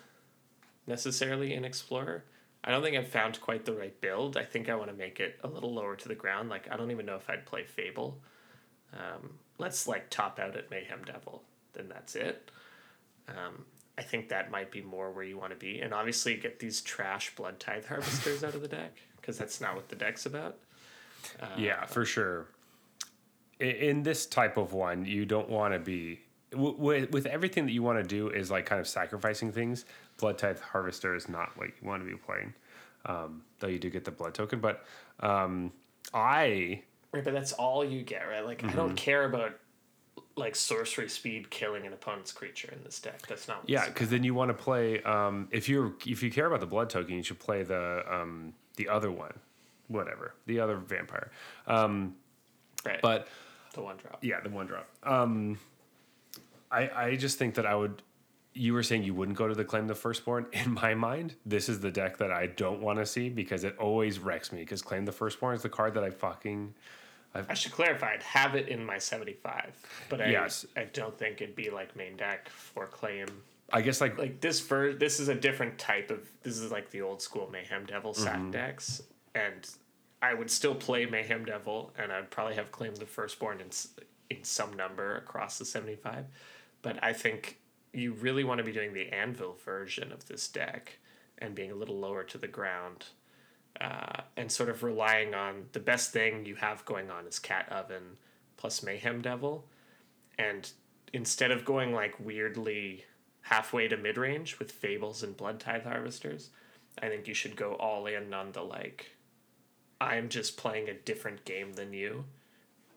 necessarily in Explorer. I don't think I've found quite the right build. I think I want to make it a little lower to the ground. Like I don't even know if I'd play Fable. Um, let's like top out at Mayhem Devil. Then that's it. Um, I think that might be more where you want to be, and obviously get these trash Blood Tithe Harvesters out of the deck because that's not what the deck's about. yeah, for sure. In, in this type of one, you don't want to be with with everything that you want to do is like kind of sacrificing things. Blood Tithe Harvester is not what you want to be playing, um, though you do get the blood token. But um, I Right, but that's all you get, right? Like I Mm-hmm. don't care about like sorcery speed killing an opponent's creature in this deck. That's not. What yeah, because then you want to play. Um, if you if you care about the blood token, you should play the um, the other one, whatever the other vampire. Um, right. but the one drop. Yeah, the one drop. Um, I I just think that I would. You were saying you wouldn't go to the claim the firstborn. In my mind, this is the deck that I don't want to see because it always wrecks me. Because claim the firstborn is the card that I fucking I should clarify. I'd have it in my seventy-five, but I Yes. I don't think it'd be like main deck for claim. I guess like, Like this ver- this is a different type of. This is like the old school Mayhem Devil sack Mm-hmm. decks, and I would still play Mayhem Devil, and I'd probably have claimed the firstborn in in some number across the seventy-five. But I think you really want to be doing the Anvil version of this deck, and being a little lower to the ground uh, and sort of relying on the best thing you have going on is Cat Oven plus Mayhem Devil. And instead of going like weirdly halfway to mid range with Fables and Blood Tithe Harvesters, I think you should go all in on the like, I'm just playing a different game than you,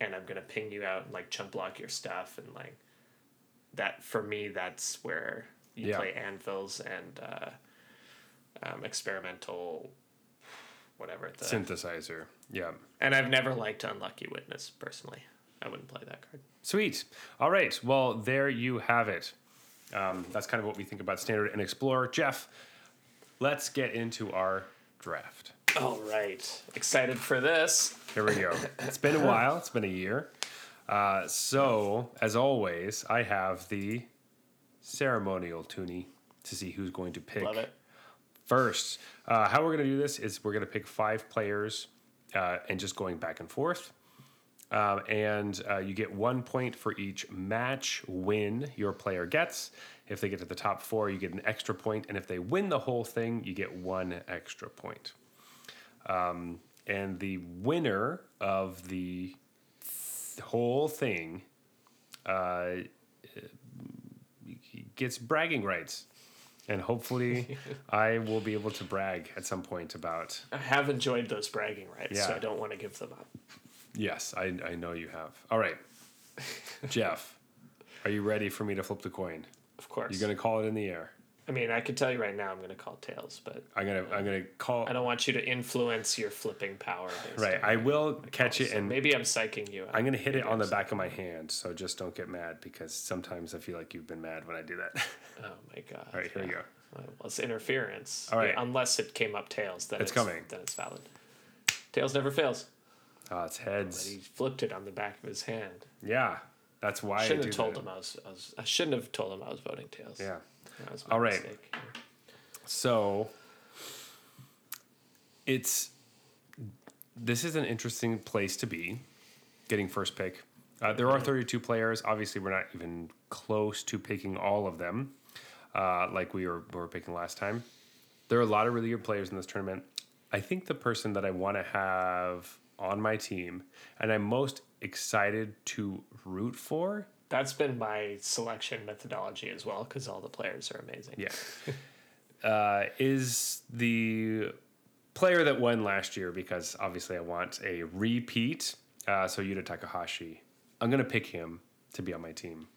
and I'm gonna ping you out and like chump block your stuff and like that for me that's where you Yeah. play anvils and uh, um, experimental whatever the synthesizer. Yeah. and I've never liked Unlucky Witness personally. I wouldn't play that card. Sweet. All right. Well, there you have it. Um, that's kind of what we think about Standard and Explorer. Jeff, let's get into our draft. All right, excited for this. Here we go. It's been a while. It's been a year. Uh, so, as always, I have the ceremonial toonie to see who's going to pick Love it. first. Uh, how we're going to do this is we're going to pick five players uh, and just going back and forth. Um, and uh, you get one point for each match win your player gets. If they get to the top four, you get an extra point, and if they win the whole thing, you get one extra point. Um, and the winner of the th- whole thing uh, gets bragging rights. And hopefully, I will be able to brag at some point about. I have enjoyed those bragging rights, so Yeah. I don't want to give them up. Yes, I, I know you have. All right, Jeff, are you ready for me to flip the coin? Of course. You're gonna call it in the air. I mean, I could tell you right now, I'm going to call tails, but I'm gonna I'm gonna call. I don't want you to influence your flipping power. Right, I will catch calls. it and maybe I'm psyching you. out. I'm gonna hit it on the I'm back of my hand. So just don't get mad because sometimes I feel like you've been mad when I do that. Oh my god. All right, here we go. Well, it's interference. All right. unless it came up tails, then It's it's, coming. Then it's valid. Tails never fails. oh, it's But heads. he flipped it on the back of his hand. Yeah, that's why I I shouldn't have told that. him I was, I was. I shouldn't have told him I was voting tails. Yeah. That was my All right. mistake. So it's this is an interesting place to be, getting first pick. Uh, there are 32 players. Obviously, we're not even close to picking all of them, uh, like we were, we were picking last time. There are a lot of really good players in this tournament. I think the person that I want to have on my team, and I'm most excited to root for, That's been my selection methodology as well, because all the players are amazing. Yeah. uh, is the player that won last year because obviously I want a repeat. Uh, so Yuta Takahashi. I'm going to pick him to be on my team.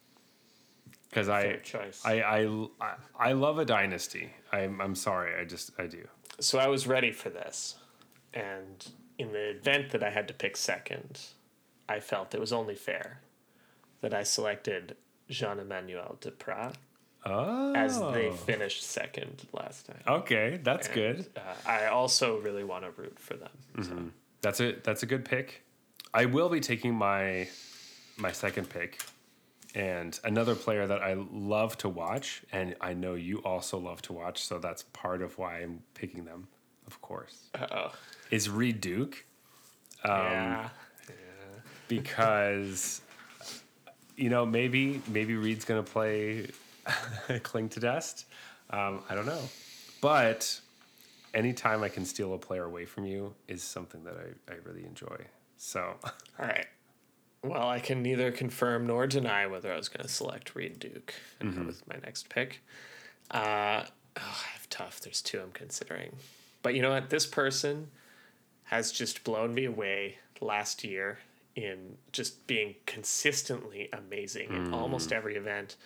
Because I, I, I, I, I love a dynasty. I'm, I'm sorry. I just, I do. So I was ready for this, and in the event that I had to pick second, I felt it was only fair that I selected Jean Emmanuel Depraz Oh. as they finished second last time. Okay. That's good. Uh, I also really want to root for them. So That's a that's a good pick. I will be taking my my second pick and another player that I love to watch and I know you also love to watch, so that's part of why I'm picking them, of course. Uh-oh. Is Reid Duke Um, yeah. because you know, maybe maybe Reid's going to play Cling to Dust. Um, I don't know. But anytime I can steal a player away from you is something that I, I really enjoy. So All right. Well, I can neither confirm nor deny whether I was going to select Reid Duke and Mm-hmm. with my next pick. Uh, oh, I have tough. There's two I'm considering. But you know what? This person has just blown me away last year in just being consistently amazing in mm. almost every event.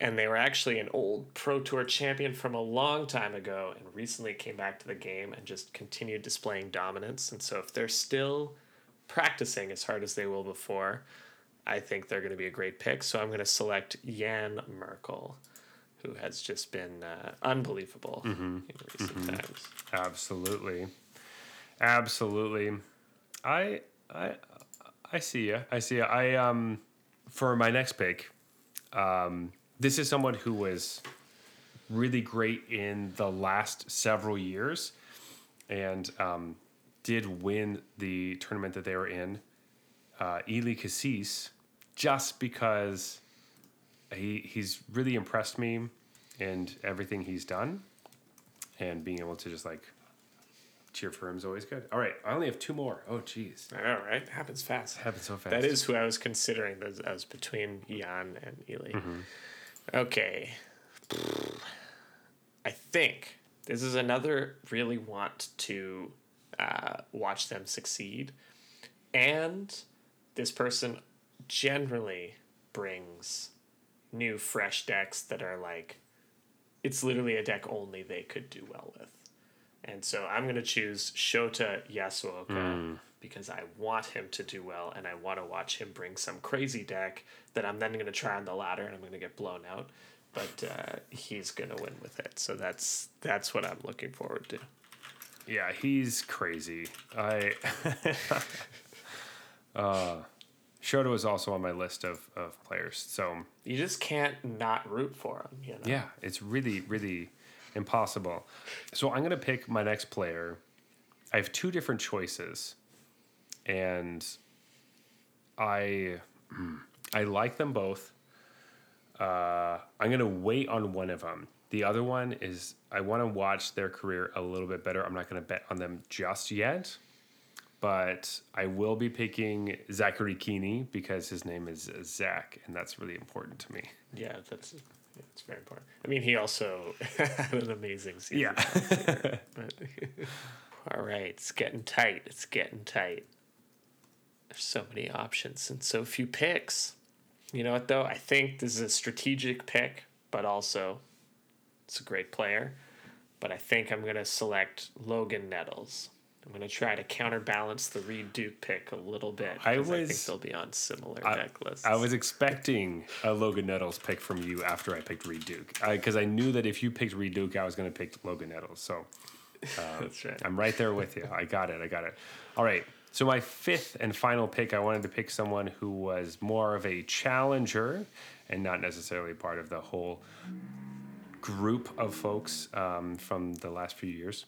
And they were actually an old Pro Tour champion from a long time ago and recently came back to the game and just continued displaying dominance. And so if they're still practicing as hard as they will before, I think they're going to be a great pick. So I'm going to select Jan Merkel, who has just been uh, unbelievable mm-hmm. in recent mm-hmm. times. Absolutely, absolutely. I I I see you. I see you. I um, for my next pick, um, this is someone who was really great in the last several years, and um, did win the tournament that they were in. Uh, Eli Kassis, just because he he's really impressed me and everything he's done, and being able to just like cheer for him is always good. All right, I only have two more. Oh, jeez, All right, happens fast. happens so fast. That is who I was considering as, as between Jan and Eli. Okay. I think this is another really want to uh, watch them succeed. And this person generally brings new, fresh decks that are like, it's literally a deck only they could do well with. And so I'm going to choose Shota Yasuoka because I want him to do well and I want to watch him bring some crazy deck that I'm then going to try on the ladder and I'm going to get blown out. But uh, he's going to win with it. So that's that's what I'm looking forward to. Yeah, he's crazy. I uh Shota was also on my list of, of players. So You just can't not root for him, you know? yeah, it's really, really impossible. So I'm gonna pick my next player. I have two different choices. And I I like them both. Uh, I'm gonna wait on one of them. The other one is I want to watch their career a little bit better. I'm not gonna bet on them just yet, but I will be picking Zachary Kiihne because his name is Zach, and that's really important to me. Yeah, that's it's very important. I mean, he also had an amazing season. Yeah. But all right, it's getting tight. It's getting tight. There's so many options and so few picks. You know what though? I think this is a strategic pick, but also it's a great player. But I think I'm gonna select Logan Nettles. I'm gonna try to counterbalance the Reid Duke pick a little bit. I 'cause I think they'll be on similar I, deck lists. I was expecting a Logan Nettles pick from you after I picked Reid Duke because I, knew that if you picked Reid Duke, I was going to pick Logan Nettles. So That's right. I'm right there with you. I got it. I got it. All right. So my fifth and final pick, I wanted to pick someone who was more of a challenger and not necessarily part of the whole group of folks um, from the last few years.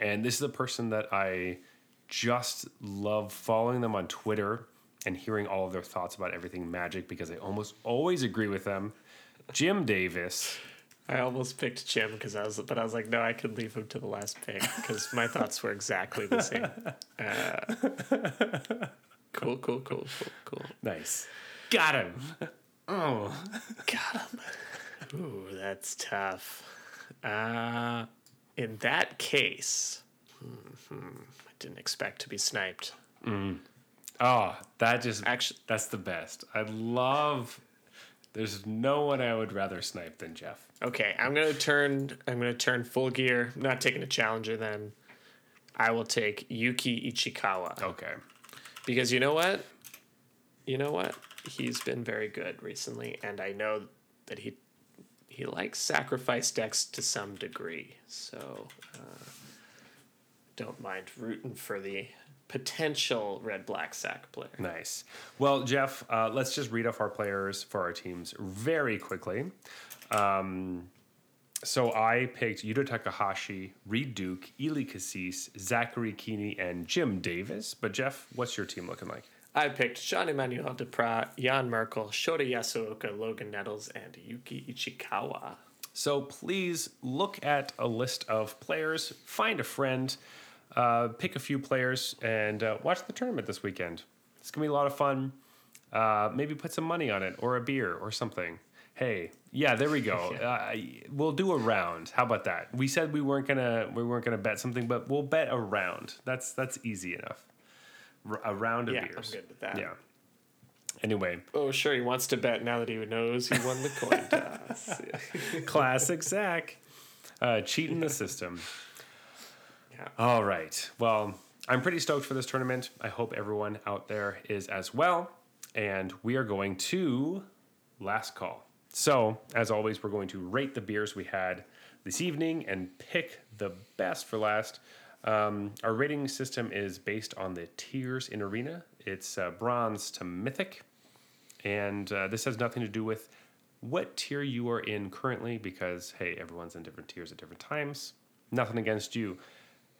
And this is a person that I just love following them on Twitter and hearing all of their thoughts about everything magic because I almost always agree with them. Jim Davis. I almost picked Jim because I was, but I was like, no, I could leave him to the last pick because my thoughts were exactly the same. Uh, cool, cool, cool, cool, cool. Nice. Got him. Oh. Got him. Ooh, that's tough. Uh, in that case, hmm, I didn't expect to be sniped. Oh, that just Actually, that's the best. I love there's no one I would rather snipe than Jeff. okay, I'm gonna turn. I'm gonna turn full gear. I'm not taking a challenger. Then I will take Yuki Ichikawa. Okay. because you know what you know what he's been very good recently and i know that he he likes sacrifice decks to some degree so uh, don't mind rooting for the potential red black sack player Nice. Well, Jeff, uh, let's just read off our players for our teams very quickly. Um, so I picked Yuta Takahashi, Reid Duke, Eli Kassis, Zachary Kiihne, and Jim Davis. But Jeff, what's your team looking like? I picked jean emmanuel depraz jan merkel shota yasuoka logan nettles and yuki ichikawa So please look at a list of players, find a friend, uh, pick a few players, and uh, watch the tournament this weekend. It's gonna be a lot of fun. Uh, maybe put some money on it, or a beer, or something. Hey, yeah, there we go. uh, we'll do a round. How about that? We said we weren't gonna we weren't gonna bet something, but we'll bet a round. That's that's easy enough. A round of Yeah, I'm beers. good with that. Yeah. Anyway, oh sure he wants to bet now that he knows he won the coin toss classic Zach, uh, cheating the system. yeah. All right. Well, I'm pretty stoked for this tournament. I hope everyone out there is as well. And we are going to last call. So, as always, we're going to rate the beers we had this evening and pick the best for last. Um, our rating system is based on the tiers in Arena. It's uh, bronze to mythic. And uh, this has nothing to do with what tier you are in currently because, hey, everyone's in different tiers at different times. Nothing against you.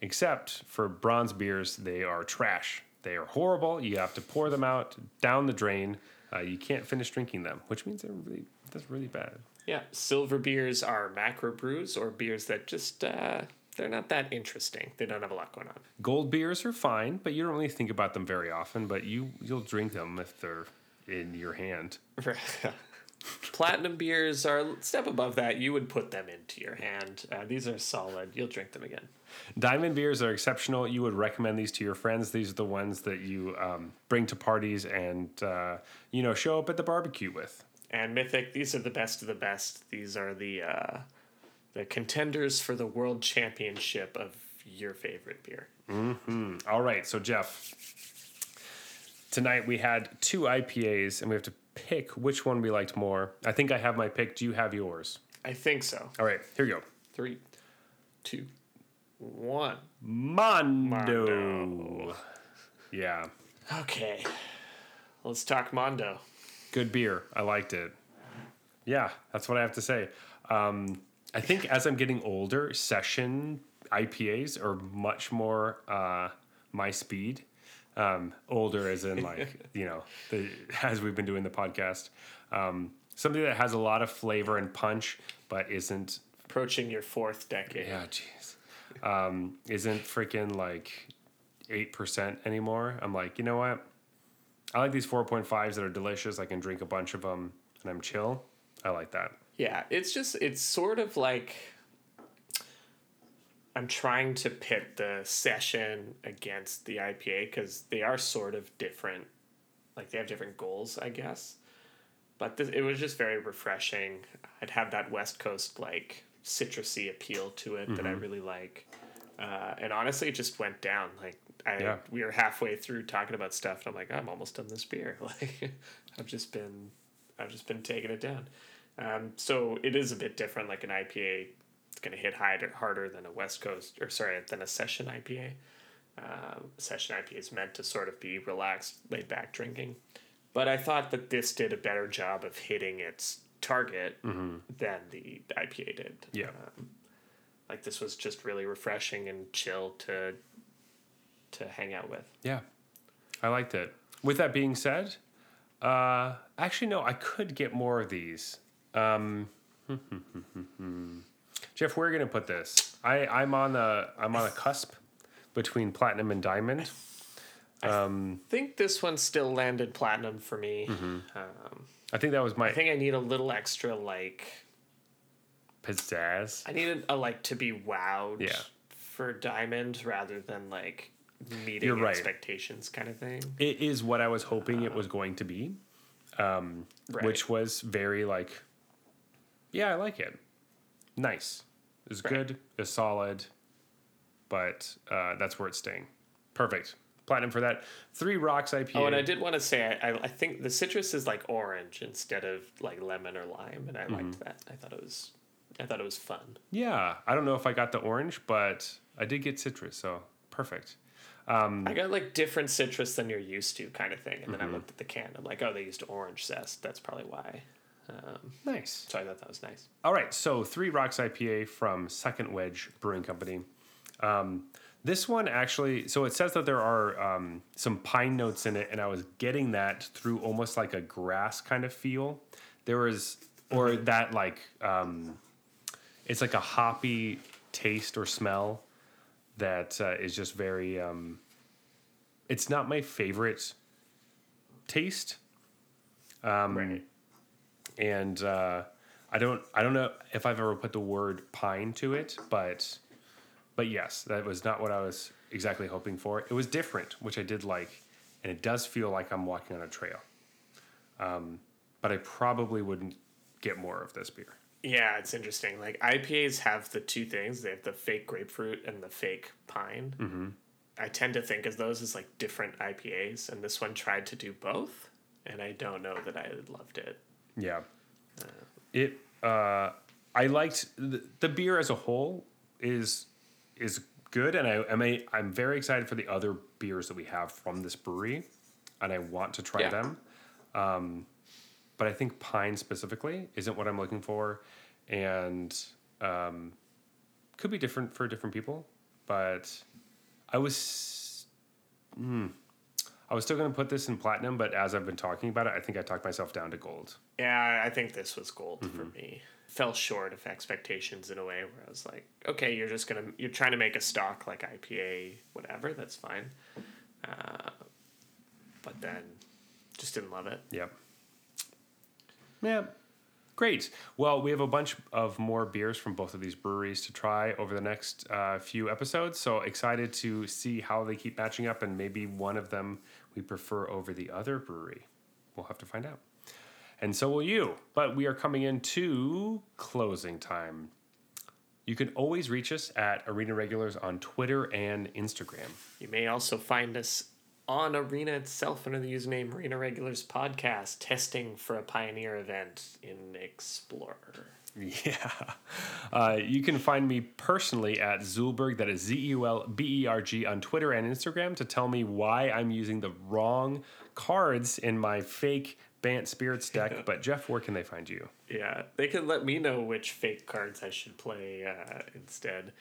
Except for bronze beers, they are trash. They are horrible. You have to pour them out down the drain. Uh, you can't finish drinking them, which means they're really that's really bad. Yeah, silver beers are macro brews or beers that just uh, they're not that interesting. They don't have a lot going on. Gold beers are fine, but you don't really think about them very often. But you you'll drink them if they're in your hand. Platinum beers are a step above that. You would put them into your hand. Uh, these are solid. You'll drink them again. Diamond beers are exceptional. You would recommend these to your friends. These are the ones that you um, bring to parties and uh, you know show up at the barbecue with. And Mythic, these are the best of the best. These are the uh, the contenders for the world championship of your favorite beer. Mhm. All right, so Jeff, tonight we had two IPAs, and we have to pick which one we liked more. I think I have my pick. Do you have yours? I think so. All right, here you go. Three, two, one. Mondo. Mondo. Yeah, Okay, let's talk Mondo. good beer. I liked it. Yeah, that's what I have to say. Um, I think as I'm getting older, session IPAs are much more uh, my speed. Um, older, as in like you know, the, as we've been doing the podcast, um, something that has a lot of flavor and punch, but isn't Approaching your fourth decade. yeah, jeez, um, isn't freaking like eight percent anymore. I'm like, you know what? I like these four point fives that are delicious. I can drink a bunch of them, and I'm chill. I like that. Yeah, it's just it's sort of like I'm trying to pit the session against the IPA because they are sort of different. Like they have different goals, I guess. But this, it was just very refreshing. I'd have that West Coast like citrusy appeal to it that I really like. Uh, and honestly, it just went down. Like I, Yeah. we were halfway through talking about stuff, and I'm like, I'm almost done this beer. Like I've just been, I've just been taking it down. Um, so it is a bit different. Like an IPA, it's going to hit harder, harder than a West Coast, or sorry, than a session IPA. Um, session IPA is meant to sort of be relaxed, laid back drinking. But I thought that this did a better job of hitting its target than the IPA did. Yeah. Um, like this was just really refreshing and chill to to hang out with. Yeah, I liked it. With that being said, uh, actually, no, I could get more of these. Um, Jeff, where are you gonna put this? I I'm on a I'm on a cusp between platinum and diamond. I think this one still landed platinum for me. Um, I think that was my I think I need a little extra like pizzazz. I needed a like to be wowed Yeah. for diamond rather than like meeting right. expectations kind of thing. It is what I was hoping it was going to be, um, Right. which was very like, yeah, I like it. Nice. It's Right. good. It's solid, but uh, that's where it's staying. Perfect. Platinum for that. Three Rocks IPA. Oh, and I did want to say I, I, think the citrus is like orange instead of like lemon or lime, and I Mm-hmm. liked that. I thought it was I thought it was fun. Yeah, I don't know if I got the orange, but I did get citrus, so perfect. I got like different citrus than you're used to, kind of thing. And Mm-hmm. then I looked at the can. I'm like, oh, they used orange zest. That's probably why. Um, Nice. so I thought that was nice. All right, so Three Rocks IPA from Second Wedge Brewing Company. Um, this one actually, so it says that there are um, some pine notes in it, and I was getting that through almost like a grass kind of feel. There was, or that like, um, it's like a hoppy taste or smell that uh, is just very. Um, it's not my favorite taste right. And uh, I don't I don't know if I've ever put the word pine to it, but but yes, that was not what I was exactly hoping for. It was different, which I did like, and it does feel like I'm walking on a trail. Um, but I probably wouldn't get more of this beer. Yeah, it's interesting. Like IPAs have the two things. They have the fake grapefruit and the fake pine. Mm-hmm. I tend to think of those as like different IPAs, and this one tried to do both, and I don't know that I loved it. Yeah, it. Uh, I liked the, the beer as a whole is is good, and I I'm a, I'm very excited for the other beers that we have from this brewery. and I want to try Yeah. them. Um, but I think pine specifically isn't what I'm looking for, and um, could be different for different people. But I was, hmm, I was still going to put this in platinum, but as I've been talking about it, I think I talked myself down to gold. Yeah, I think this was gold for Mm-hmm. me. Fell short of expectations in a way where I was like, okay, you're just gonna you're trying to make a stock like IPA, whatever. That's fine. Uh, but then, just didn't love it. Yep. Yeah. Great. Well, we have a bunch of more beers from both of these breweries to try over the next uh, few episodes. So excited to see how they keep matching up, and maybe one of them we prefer over the other brewery. We'll have to find out. And so will you. But we are coming into closing time. You can always reach us at Arena Regulars on Twitter and Instagram. You may also find us on Arena itself under the username Arena Regulars Podcast, testing for a Pioneer event in Explorer. Yeah. Uh, you can find me personally at Zeulberg, that is Z E U L B E R G, on Twitter and Instagram to tell me why I'm using the wrong cards in my fake Bant Spirits deck. But, Jeff, where can they find you? Yeah, they can let me know which fake cards I should play uh, instead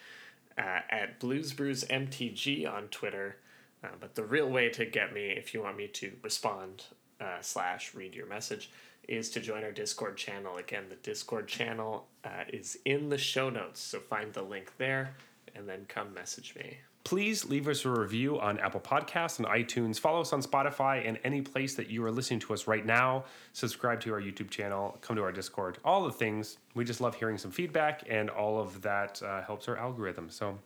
uh, at Blues Brews MTG on Twitter. Uh, but the real way to get me, if you want me to respond uh, slash read your message, is to join our Discord channel. Again, the Discord channel uh, is in the show notes, so find the link there and then come message me. Please leave us a review on Apple Podcasts and iTunes. Follow us on Spotify and any place that you are listening to us right now. Subscribe to our YouTube channel. Come to our Discord. All the things. We just love hearing some feedback, and all of that uh, helps our algorithm. So,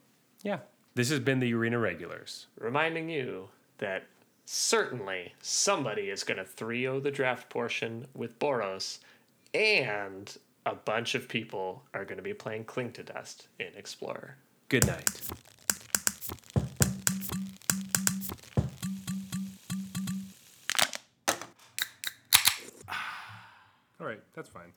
yeah. This has been the Arena Regulars. reminding you that certainly somebody is going to 3 0 the draft portion with Boros, and a bunch of people are going to be playing Cling to Dust in Explorer. Good night. All right, that's fine.